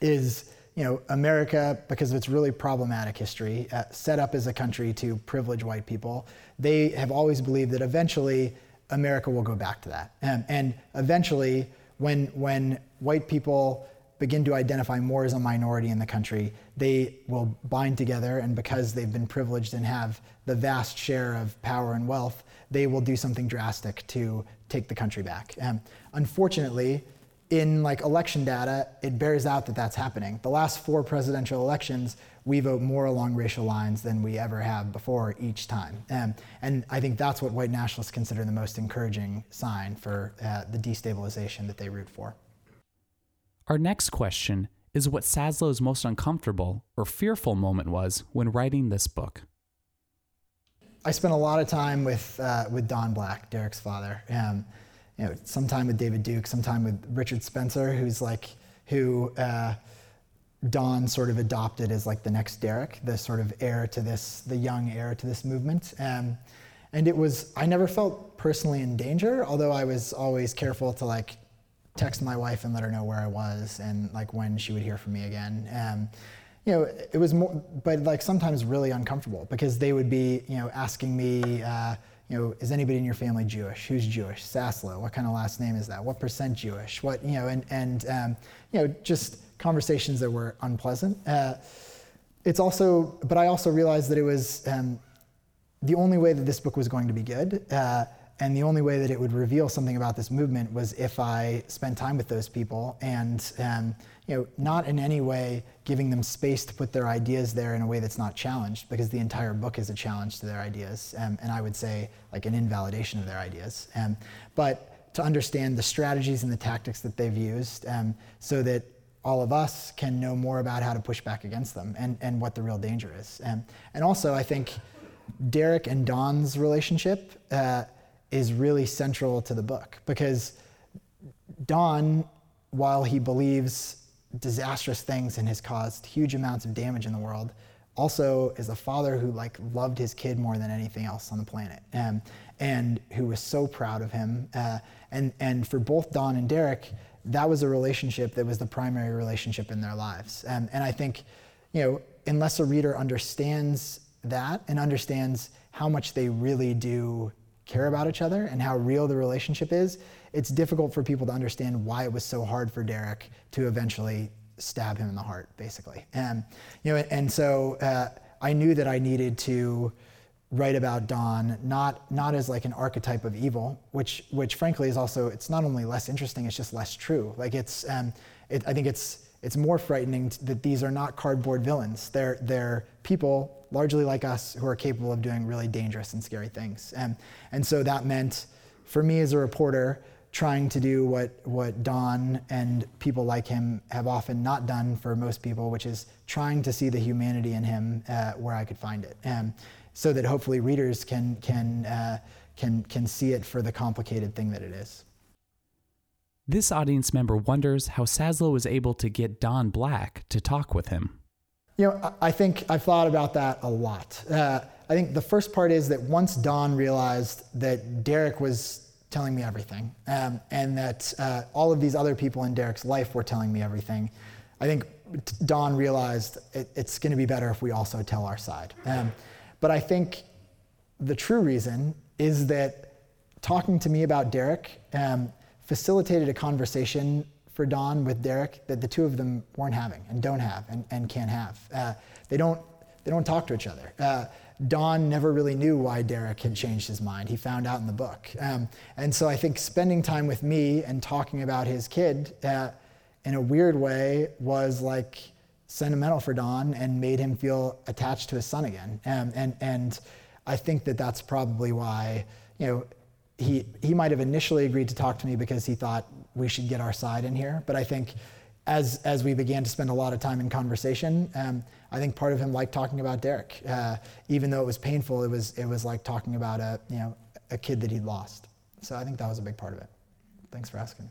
is you know America because of its really problematic history uh, set up as a country to privilege white people. They have always believed that eventually America will go back to that, um, and eventually when when white people begin to identify more as a minority in the country, they will bind together, and because they've been privileged and have the vast share of power and wealth, they will do something drastic to take the country back. Um, unfortunately, in like election data, it bears out that that's happening. The last four presidential elections, we vote more along racial lines than we ever have before each time. Um, and I think that's what white nationalists consider the most encouraging sign for uh, the destabilization that they root for. Our next question is what Saslow's most uncomfortable or fearful moment was when writing this book. I spent a lot of time with, uh, with Don Black, Derek's father. Um, you know, some time with David Duke, some time with Richard Spencer, who's like, who uh, Don sort of adopted as like the next Derek, the sort of heir to this, the young heir to this movement. Um, and it was, I never felt personally in danger, although I was always careful to like text my wife and let her know where I was and like when she would hear from me again. Um, you know, it was more, but like sometimes really uncomfortable because they would be, you know, asking me, uh, you know, is anybody in your family Jewish? Who's Jewish? Saslow. What kind of last name is that? What percent Jewish? What, you know, and, and um, you know, just conversations that were unpleasant. Uh, it's also, but I also realized that it was um, the only way that this book was going to be good. Uh, and the only way that it would reveal something about this movement was if I spent time with those people and, um, you know, not in any way giving them space to put their ideas there in a way that's not challenged, because the entire book is a challenge to their ideas, um, and I would say like an invalidation of their ideas. Um, but to understand the strategies and the tactics that they've used, um, so that all of us can know more about how to push back against them and, and what the real danger is. Um, and also, I think Derek and Don's relationship. Uh, is really central to the book because Don, while he believes disastrous things and has caused huge amounts of damage in the world, also is a father who like loved his kid more than anything else on the planet, um, and who was so proud of him. Uh, and and for both Don and Derek, that was a relationship that was the primary relationship in their lives. Um, and I think, you know, unless a reader understands that and understands how much they really do care about each other and how real the relationship is, it's difficult for people to understand why it was so hard for Derek to eventually stab him in the heart, basically. And you know, and so uh, I knew that I needed to write about Don not not as like an archetype of evil, which which frankly is also it's not only less interesting, it's just less true. Like it's um, it, I think it's it's more frightening that these are not cardboard villains. They're they're people largely like us, who are capable of doing really dangerous and scary things. And, and so that meant, for me as a reporter, trying to do what, what Don and people like him have often not done for most people, which is trying to see the humanity in him uh, where I could find it. Um, so that hopefully readers can, can, uh, can, can see it for the complicated thing that it is. This audience member wonders how Saslow was able to get Don Black to talk with him. You know, I think I've thought about that a lot. Uh, I think the first part is that once Don realized that Derek was telling me everything, um, and that uh, all of these other people in Derek's life were telling me everything, I think Don realized it, it's going to be better if we also tell our side. Um, but I think the true reason is that talking to me about Derek um, facilitated a conversation for Don with Derek that the two of them weren't having and don't have and, and can't have. Uh, they don't they don't talk to each other. Uh, Don never really knew why Derek had changed his mind. He found out in the book. Um, and so I think spending time with me and talking about his kid uh, in a weird way was like sentimental for Don and made him feel attached to his son again. Um, and, and I think that that's probably why, you know, he, he might have initially agreed to talk to me because he thought we should get our side in here. But I think as, as we began to spend a lot of time in conversation, um, I think part of him liked talking about Derek. Uh, even though it was painful, it was, it was like talking about a, you know, a kid that he'd lost. So I think that was a big part of it. Thanks for asking.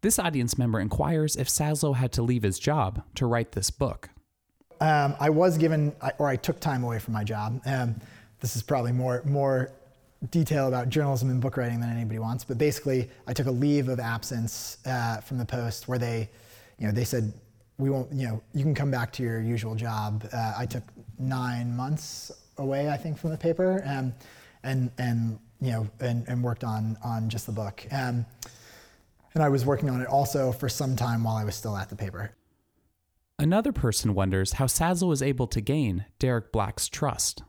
This audience member inquires if Saslow had to leave his job to write this book. Um, I was given, or I took time away from my job. Um, this is probably more, more detail about journalism and book writing than anybody wants, but basically, I took a leave of absence uh, from the Post where they, you know, they said, we won't, you know, you can come back to your usual job. Uh, I took nine months away, I think, from the paper, um, and and you know, and, and worked on on just the book. Um, and I was working on it also for some time while I was still at the paper. Another person wonders how Saslow was able to gain Derek Black's trust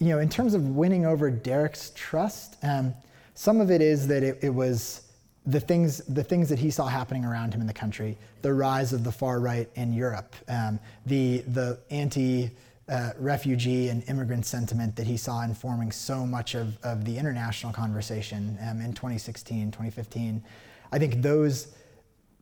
you know, in terms of winning over Derek's trust, um, some of it is that it, it, was the things, the things that he saw happening around him in the country, the rise of the far right in Europe, um, the, the anti uh, refugee and immigrant sentiment that he saw informing so much of, of the international conversation um, in 2016, 2015. I think those,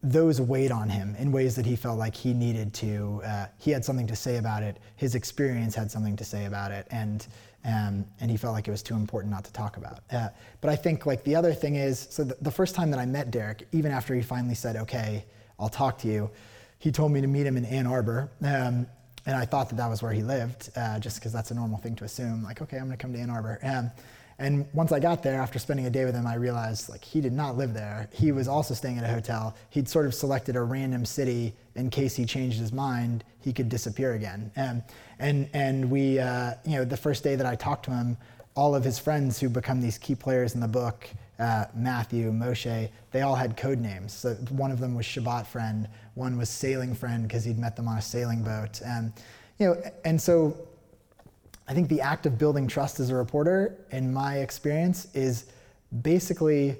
those weighed on him in ways that he felt like he needed to. Uh, he had something to say about it. His experience had something to say about it, and um, and he felt like it was too important not to talk about. Uh, but I think like the other thing is, so the, the, first time that I met Derek, even after he finally said, "Okay, I'll talk to you," he told me to meet him in Ann Arbor. Um, and I thought that that was where he lived, uh, just because that's a normal thing to assume. Like, okay, I'm going to come to Ann Arbor. Um, and once I got there, after spending a day with him, I realized like he did not live there. He was also staying at a hotel. He'd sort of selected a random city in case he changed his mind, he could disappear again. Um, and and we, uh, you know, the first day that I talked to him, all of his friends who become these key players in the book, uh, Matthew, Moshe, they all had code names. So one of them was Shabbat friend, one was sailing friend because he'd met them on a sailing boat. and you know, and so I think the act of building trust as a reporter, in my experience, is basically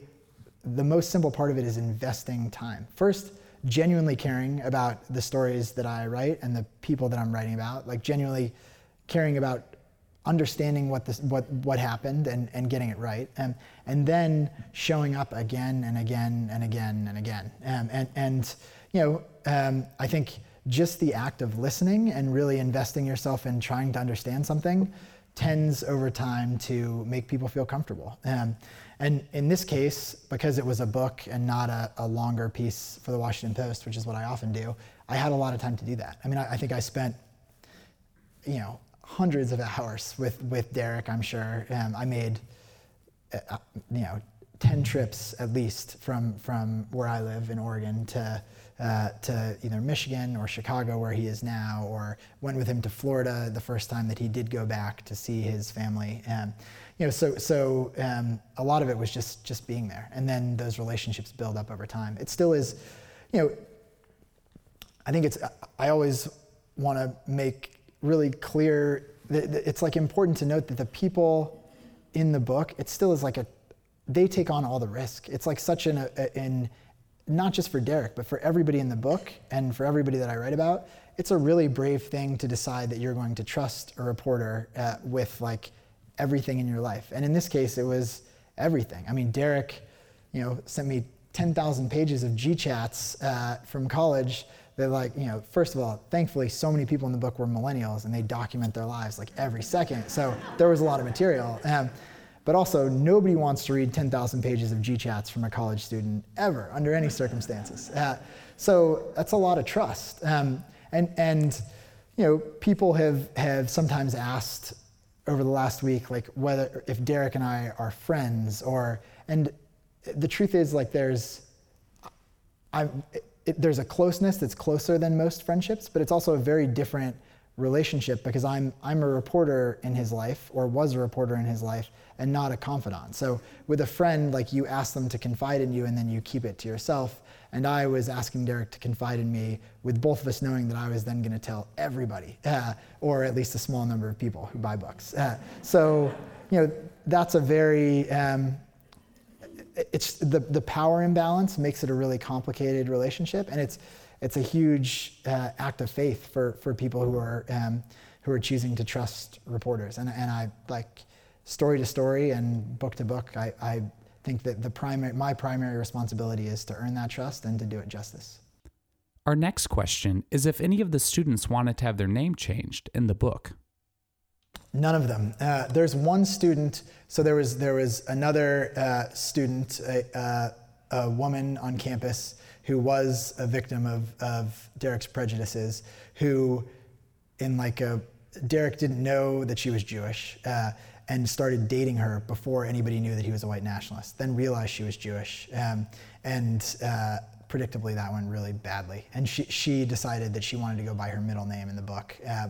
the most simple part of it is investing time. First, genuinely caring about the stories that I write and the people that I'm writing about, like genuinely caring about understanding what this what what happened and, and getting it right. And and then showing up again and again and again and again. Um, and and you know um, I think just the act of listening and really investing yourself in trying to understand something tends over time to make people feel comfortable. Um, and in this case, because it was a book and not a, a, longer piece for the Washington Post, which is what I often do, I had a lot of time to do that. I mean, I, I think I spent, you know, hundreds of hours with, with Derek, I'm sure. Um, I made, uh, uh you know, 10 trips at least from, from where I live in Oregon to, uh, to either Michigan or Chicago, where he is now, or went with him to Florida the first time that he did go back to see his family. And, you know, so, so um, a lot of it was just, just being there. And then those relationships build up over time. It still is, you know, I think it's, I always want to make really clear that it's like important to note that the people in the book, it still is like a, they take on all the risk. It's like such an, an not just for Derek, but for everybody in the book and for everybody that I write about, it's a really brave thing to decide that you're going to trust a reporter uh, with like everything in your life. And in this case, it was everything. I mean, Derek, you know, sent me 10,000 pages of G chats uh, from college. They're like, you know, first of all, thankfully, so many people in the book were millennials and they document their lives like every second. So there was a lot of material. Um, but also, nobody wants to read 10,000 pages of GChats from a college student ever, under any circumstances. Uh, so that's a lot of trust. Um, and, and, you know, people have, have sometimes asked over the last week, like whether if Derek and I are friends or, and the truth is like there's, I, it, there's a closeness that's closer than most friendships, but it's also a very different relationship because I'm, I'm a reporter in his life or was a reporter in his life and not a confidant. So with a friend, like you ask them to confide in you and then you keep it to yourself. And I was asking Derek to confide in me with both of us knowing that I was then going to tell everybody, uh, or at least a small number of people who buy books. Uh, so, you know, that's a very, um, it's the, the power imbalance makes it a really complicated relationship. And it's, it's a huge uh, act of faith for, for people who are, um, who are choosing to trust reporters. And, and I like story to story and book to book, I, I think that the primary, my primary responsibility is to earn that trust and to do it justice. Our next question is if any of the students wanted to have their name changed in the book. None of them. Uh, there's one student. So there was there was another uh, student, a, uh, a woman on campus who was a victim of, of Derek's prejudices, who, in like a, Derek didn't know that she was Jewish uh, and started dating her before anybody knew that he was a white nationalist, then realized she was Jewish. Um, and uh, predictably, that went really badly. And she, she decided that she wanted to go by her middle name in the book. Uh,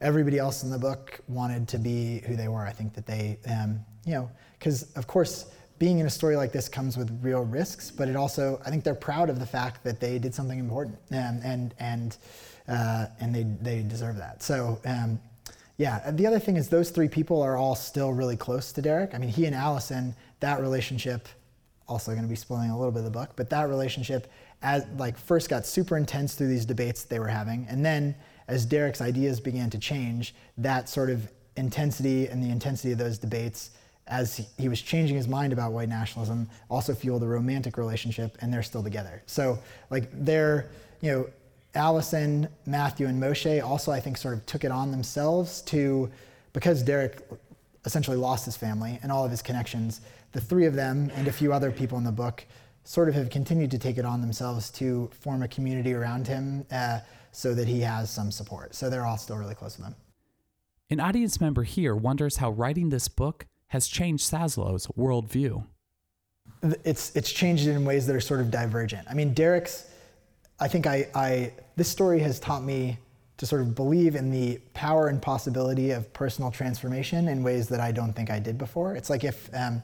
everybody else in the book wanted to be who they were. I think that they, um, you know, because of course, being in a story like this comes with real risks, but it also, I think they're proud of the fact that they did something important and, and, and, uh, and they, they deserve that. So, um, yeah, the other thing is those three people are all still really close to Derek. I mean, he and Allison, that relationship, also going to be spoiling a little bit of the book, but that relationship as like first got super intense through these debates they were having, and then as Derek's ideas began to change, that sort of intensity and the intensity of those debates as he was changing his mind about white nationalism, also fueled a romantic relationship, and they're still together. So, like, they're, you know, Allison, Matthew, and Moshe also, I think, sort of took it on themselves to, because Derek essentially lost his family and all of his connections, the three of them and a few other people in the book sort of have continued to take it on themselves to form a community around him uh, so that he has some support. So they're all still really close with him. An audience member here wonders how writing this book has changed Saslow's worldview. It's, it's changed in ways that are sort of divergent. I mean, Derek's, I think I, I, this story has taught me to sort of believe in the power and possibility of personal transformation in ways that I don't think I did before. It's like if, um,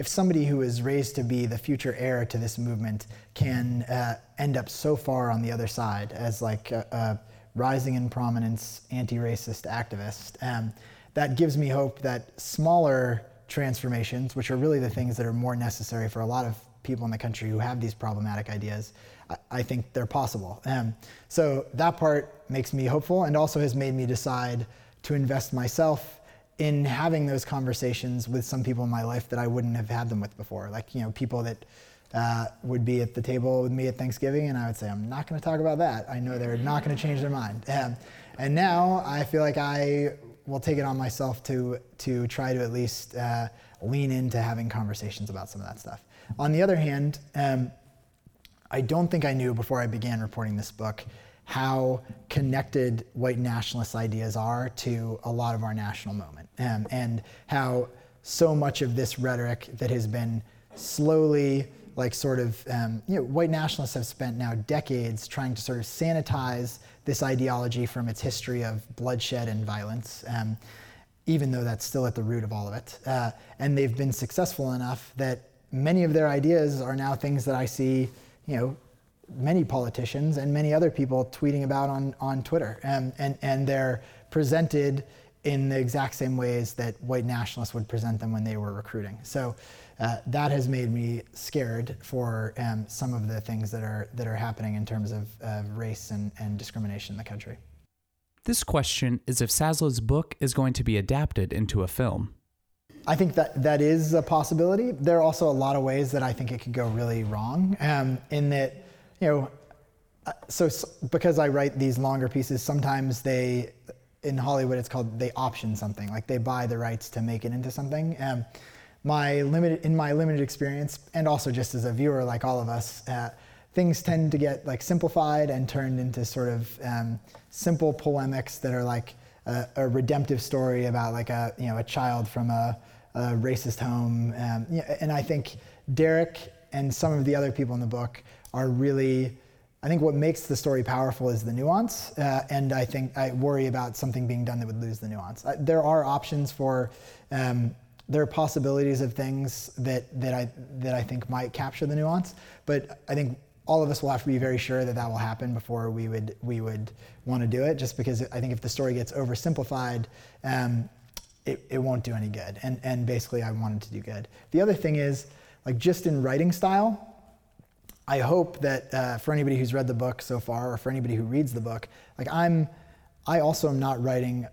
if somebody who is raised to be the future heir to this movement can uh, end up so far on the other side as like a, a rising in prominence anti-racist activist, um, that gives me hope that smaller transformations, which are really the things that are more necessary for a lot of people in the country who have these problematic ideas, I, I think they're possible. Um, so that part makes me hopeful and also has made me decide to invest myself in having those conversations with some people in my life that I wouldn't have had them with before. Like, you know, people that uh, would be at the table with me at Thanksgiving, and I would say, I'm not going to talk about that. I know they're not going to change their mind. Um, and now I feel like I will take it on myself to, to try to at least uh, lean into having conversations about some of that stuff. On the other hand, um, I don't think I knew before I began reporting this book how connected white nationalist ideas are to a lot of our national moment, um, and how so much of this rhetoric that has been slowly, like, sort of, um, you know, white nationalists have spent now decades trying to sort of sanitize this ideology from its history of bloodshed and violence. Um, even though that's still at the root of all of it. Uh, and they've been successful enough that many of their ideas are now things that I see, you know, many politicians and many other people tweeting about on, on Twitter. And, and, and they're presented in the exact same ways that white nationalists would present them when they were recruiting. So uh, that has made me scared for um, some of the things that are, that are happening in terms of uh, race and, and discrimination in the country. This question is if Saslow's book is going to be adapted into a film. I think that that is a possibility. There are also a lot of ways that I think it could go really wrong. Um, in that you know, uh, so, so because I write these longer pieces, sometimes they, in Hollywood, it's called they option something, like they buy the rights to make it into something. Um, my limited, in my limited experience, and also just as a viewer, like all of us, uh, things tend to get like simplified and turned into sort of um, simple polemics that are like a, a, redemptive story about like a you know a child from a, a racist home. Um, and I think Derek and some of the other people in the book are really I think what makes the story powerful is the nuance, uh, and I think I worry about something being done that would lose the nuance. Uh, there are options for, um, there are possibilities of things that that I that I think might capture the nuance, but I think all of us will have to be very sure that that will happen before we would we would want to do it. Just because I think if the story gets oversimplified, um, it, it won't do any good. And and basically, I wanted to do good. The other thing is like just in writing style I hope that uh, for anybody who's read the book so far, or for anybody who reads the book, like I'm, I also am not writing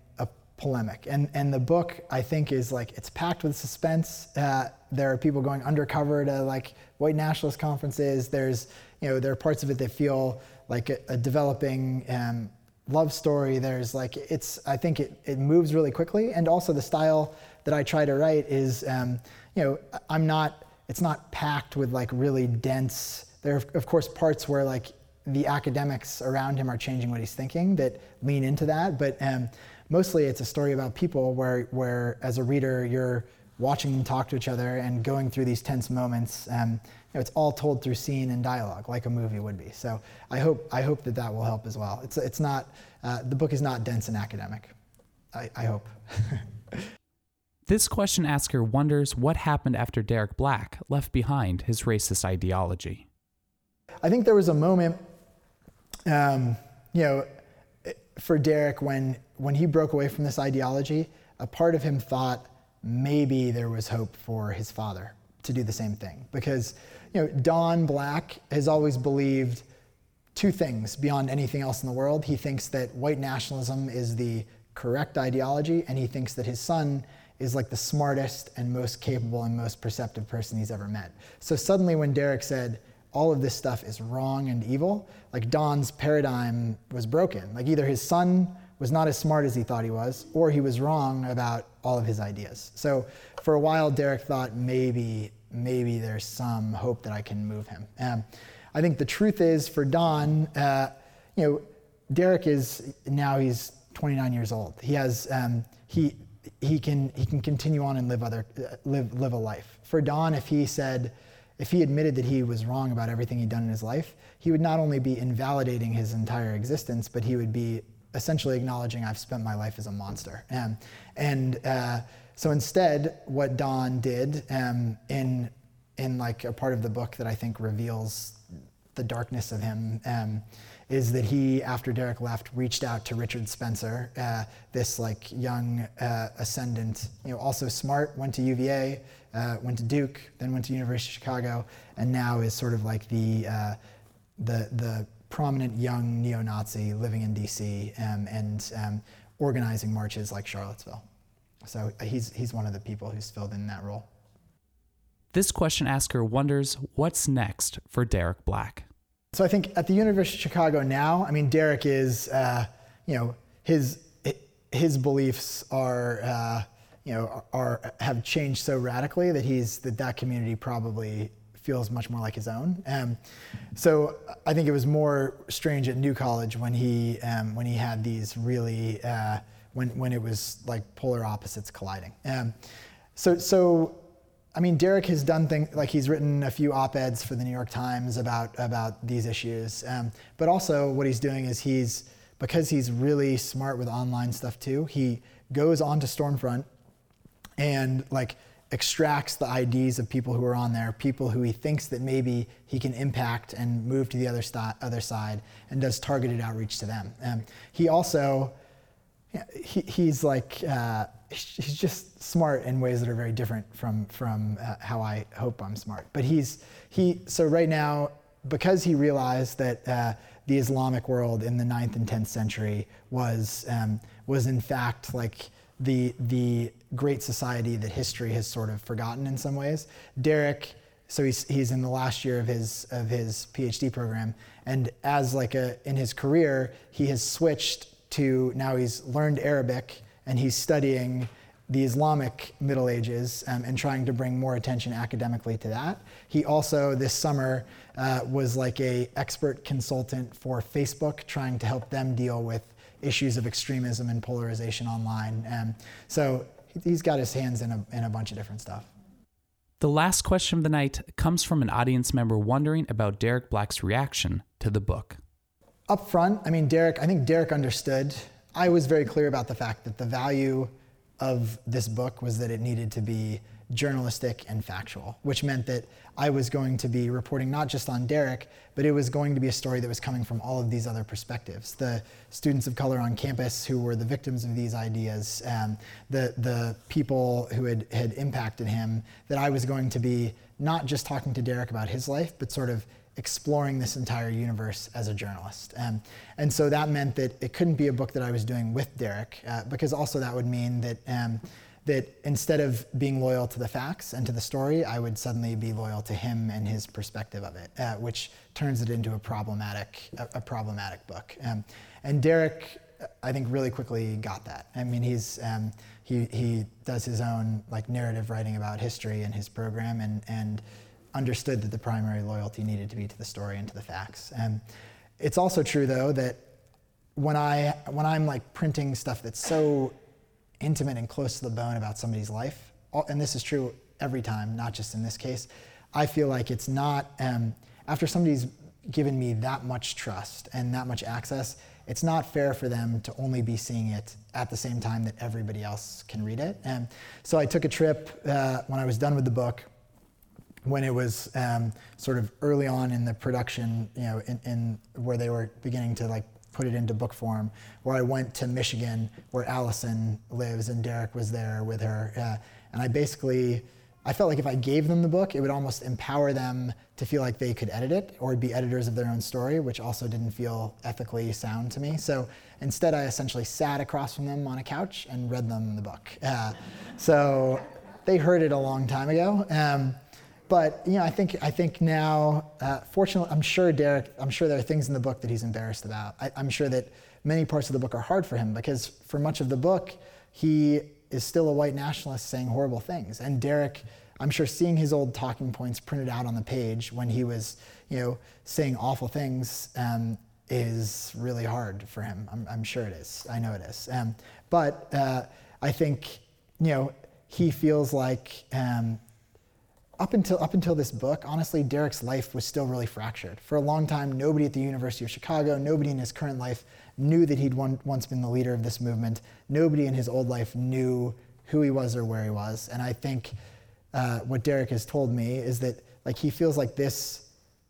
polemic, and and the book I think is like it's packed with suspense. Uh, there are people going undercover to like white nationalist conferences. There's you know there are parts of it that feel like a, a developing um, love story. There's like it's I think it it moves really quickly, and also the style that I try to write is um, you know I'm not it's not packed with like really dense there are, of course, parts where like the academics around him are changing what he's thinking that lean into that, but um, mostly it's a story about people where, where as a reader, you're watching them talk to each other and going through these tense moments. Um, you know, it's all told through scene and dialogue, like a movie would be. So I hope I hope that that will help as well. It's it's not uh, the book is not dense and academic. I, I hope. this question asker wonders what happened after Derek Black left behind his racist ideology. I think there was a moment, um, you know, for Derek when when he broke away from this ideology. A part of him thought maybe there was hope for his father to do the same thing because you know Don Black has always believed two things beyond anything else in the world. He thinks that white nationalism is the correct ideology, and he thinks that his son is like the smartest and most capable and most perceptive person he's ever met. So suddenly, when Derek said, all of this stuff is wrong and evil, like Don's paradigm was broken. Like either his son was not as smart as he thought he was, or he was wrong about all of his ideas. So for a while, Derek thought maybe, maybe there's some hope that I can move him. Um, I think the truth is for Don, uh, you know, Derek is now he's 29 years old. He has um, he he can he can continue on and live other uh, live live a life. For Don, if he said if he admitted that he was wrong about everything he'd done in his life, he would not only be invalidating his entire existence, but he would be essentially acknowledging I've spent my life as a monster. Um, and uh, so instead, what Don did um, in in like a part of the book that I think reveals the darkness of him um, is that he, after Derek left, reached out to Richard Spencer, uh, this like young uh, ascendant, you know, also smart, went to UVA, uh, went to Duke, then went to University of Chicago, and now is sort of like the uh, the the prominent young neo-Nazi living in D.C. Um, and um, organizing marches like Charlottesville. So uh, he's he's one of the people who's filled in that role. This question asker wonders what's next for Derek Black. So I think at the University of Chicago now, I mean, Derek is, uh, you know, his his beliefs are, uh, you know, are have changed so radically that he's that that community probably feels much more like his own. Um, so I think it was more strange at New College when he um, when he had these really uh, when when it was like polar opposites colliding. Um, so so I mean, Derek has done things like he's written a few op-eds for the New York Times about about these issues. Um, but also, what he's doing is he's because he's really smart with online stuff too. He goes onto Stormfront and like extracts the IDs of people who are on there, people who he thinks that maybe he can impact and move to the other, other side, and does targeted outreach to them. Um, he also he, he's like uh, he's just smart in ways that are very different from from uh, how I hope I'm smart. But he's he so right now because he realized that uh, the Islamic world in the 9th and 10th century was um, was in fact like the the great society that history has sort of forgotten in some ways. Derek so he's he's in the last year of his of his PhD program and as like a in his career he has switched to now he's learned Arabic and he's studying the Islamic Middle Ages um, and trying to bring more attention academically to that. He also this summer uh, was like a expert consultant for Facebook, trying to help them deal with issues of extremism and polarization online. Um, so he's got his hands in a, in a bunch of different stuff. The last question of the night comes from an audience member wondering about Derek Black's reaction to the book up front, I mean, Derek, I think Derek understood. I was very clear about the fact that the value of this book was that it needed to be journalistic and factual, which meant that I was going to be reporting not just on Derek, but it was going to be a story that was coming from all of these other perspectives. The students of color on campus who were the victims of these ideas, um, the, the people who had, had impacted him, that I was going to be not just talking to Derek about his life, but sort of exploring this entire universe as a journalist. Um, and so that meant that it couldn't be a book that I was doing with Derek, uh, because also that would mean that, um, that instead of being loyal to the facts and to the story, I would suddenly be loyal to him and his perspective of it, uh, which turns it into a problematic, a, a problematic book. Um, and Derek, I think, really quickly got that. I mean, he's, um, he, he does his own like narrative writing about history in his program, and, and understood that the primary loyalty needed to be to the story and to the facts. And it's also true though that when I when I'm like printing stuff that's so intimate and close to the bone about somebody's life, and this is true every time, not just in this case, I feel like it's not um, after somebody's given me that much trust and that much access, it's not fair for them to only be seeing it at the same time that everybody else can read it. And so I took a trip uh, when I was done with the book when it was um, sort of early on in the production, you know, in, in, where they were beginning to like put it into book form, where I went to Michigan, where Allison lives, and Derek was there with her, uh, and I basically I felt like if I gave them the book, it would almost empower them to feel like they could edit it or be editors of their own story, which also didn't feel ethically sound to me. So instead, I essentially sat across from them on a couch and read them the book. Uh, so they heard it a long time ago. Um, but you know, I think I think now, uh, fortunately, I'm sure Derek. I'm sure there are things in the book that he's embarrassed about. I, I'm sure that many parts of the book are hard for him because for much of the book, he is still a white nationalist saying horrible things. And Derek, I'm sure seeing his old talking points printed out on the page when he was, you know, saying awful things um, is really hard for him. I'm, I'm, sure it is. I know it is. Um, but uh, I think, you know, he feels like um, up until up until this book, honestly, Derek's life was still really fractured. For a long time, nobody at the University of Chicago, nobody in his current life knew that he'd one, once been the leader of this movement. Nobody in his old life knew who he was or where he was. And I think uh, what Derek has told me is that like he feels like this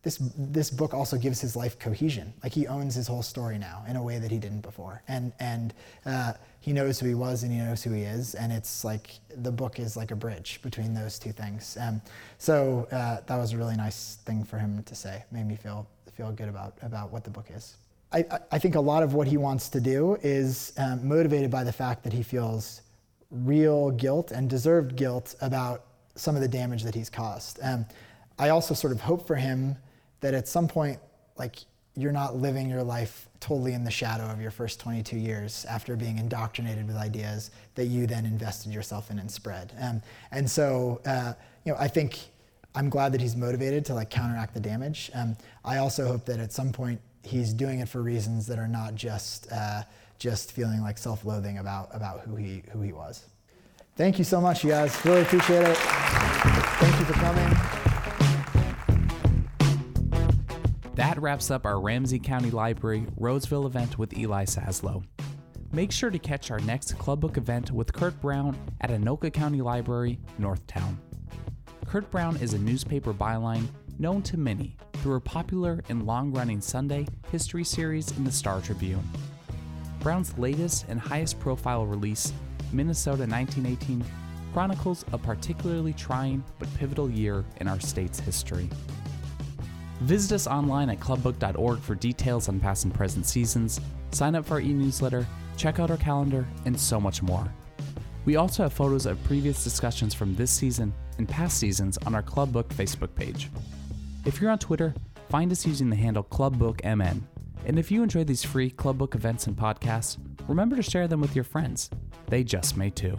this this book also gives his life cohesion. Like he owns his whole story now in a way that he didn't before, and and uh, he knows who he was and he knows who he is, and it's like the book is like a bridge between those two things. Um, so uh, that was a really nice thing for him to say. Made me feel feel good about about what the book is. I, I think a lot of what he wants to do is um, motivated by the fact that he feels real guilt and deserved guilt about some of the damage that he's caused. Um, I also sort of hope for him that at some point, like you're not living your life totally in the shadow of your first 22 years after being indoctrinated with ideas that you then invested yourself in and spread. Um, and so, uh, you know, I think I'm glad that he's motivated to like counteract the damage. Um, I also hope that at some point he's doing it for reasons that are not just uh, just feeling like self-loathing about about who he who he was. Thank you so much, you guys. Really appreciate it. Thank you for coming. That wraps up our Ramsey County Library Roseville event with Eli Saslow. Make sure to catch our next Club Book event with Curt Brown at Anoka County Library, Northtown. Curt Brown is a newspaper byline known to many through a popular and long running Sunday history series in the Star Tribune. Brown's latest and highest profile release, Minnesota 1918, chronicles a particularly trying but pivotal year in our state's history. Visit us online at clubbook.org for details on past and present seasons, sign up for our e newsletter, check out our calendar, and so much more. We also have photos of previous discussions from this season and past seasons on our Clubbook Facebook page. If you're on Twitter, find us using the handle ClubBookMN. And if you enjoy these free Clubbook events and podcasts, remember to share them with your friends. They just may too.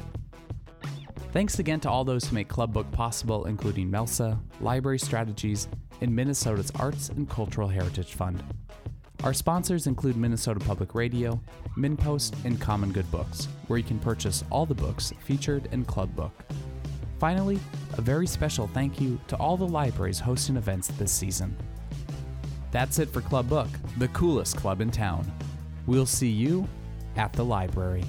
Thanks again to all those who make Club Book possible, including Melsa, Library Strategies, and Minnesota's Arts and Cultural Heritage Fund. Our sponsors include Minnesota Public Radio, MinnPost, and Common Good Books, where you can purchase all the books featured in Club Book. Finally, a very special thank you to all the libraries hosting events this season. That's it for Club Book, the coolest club in town. We'll see you at the library.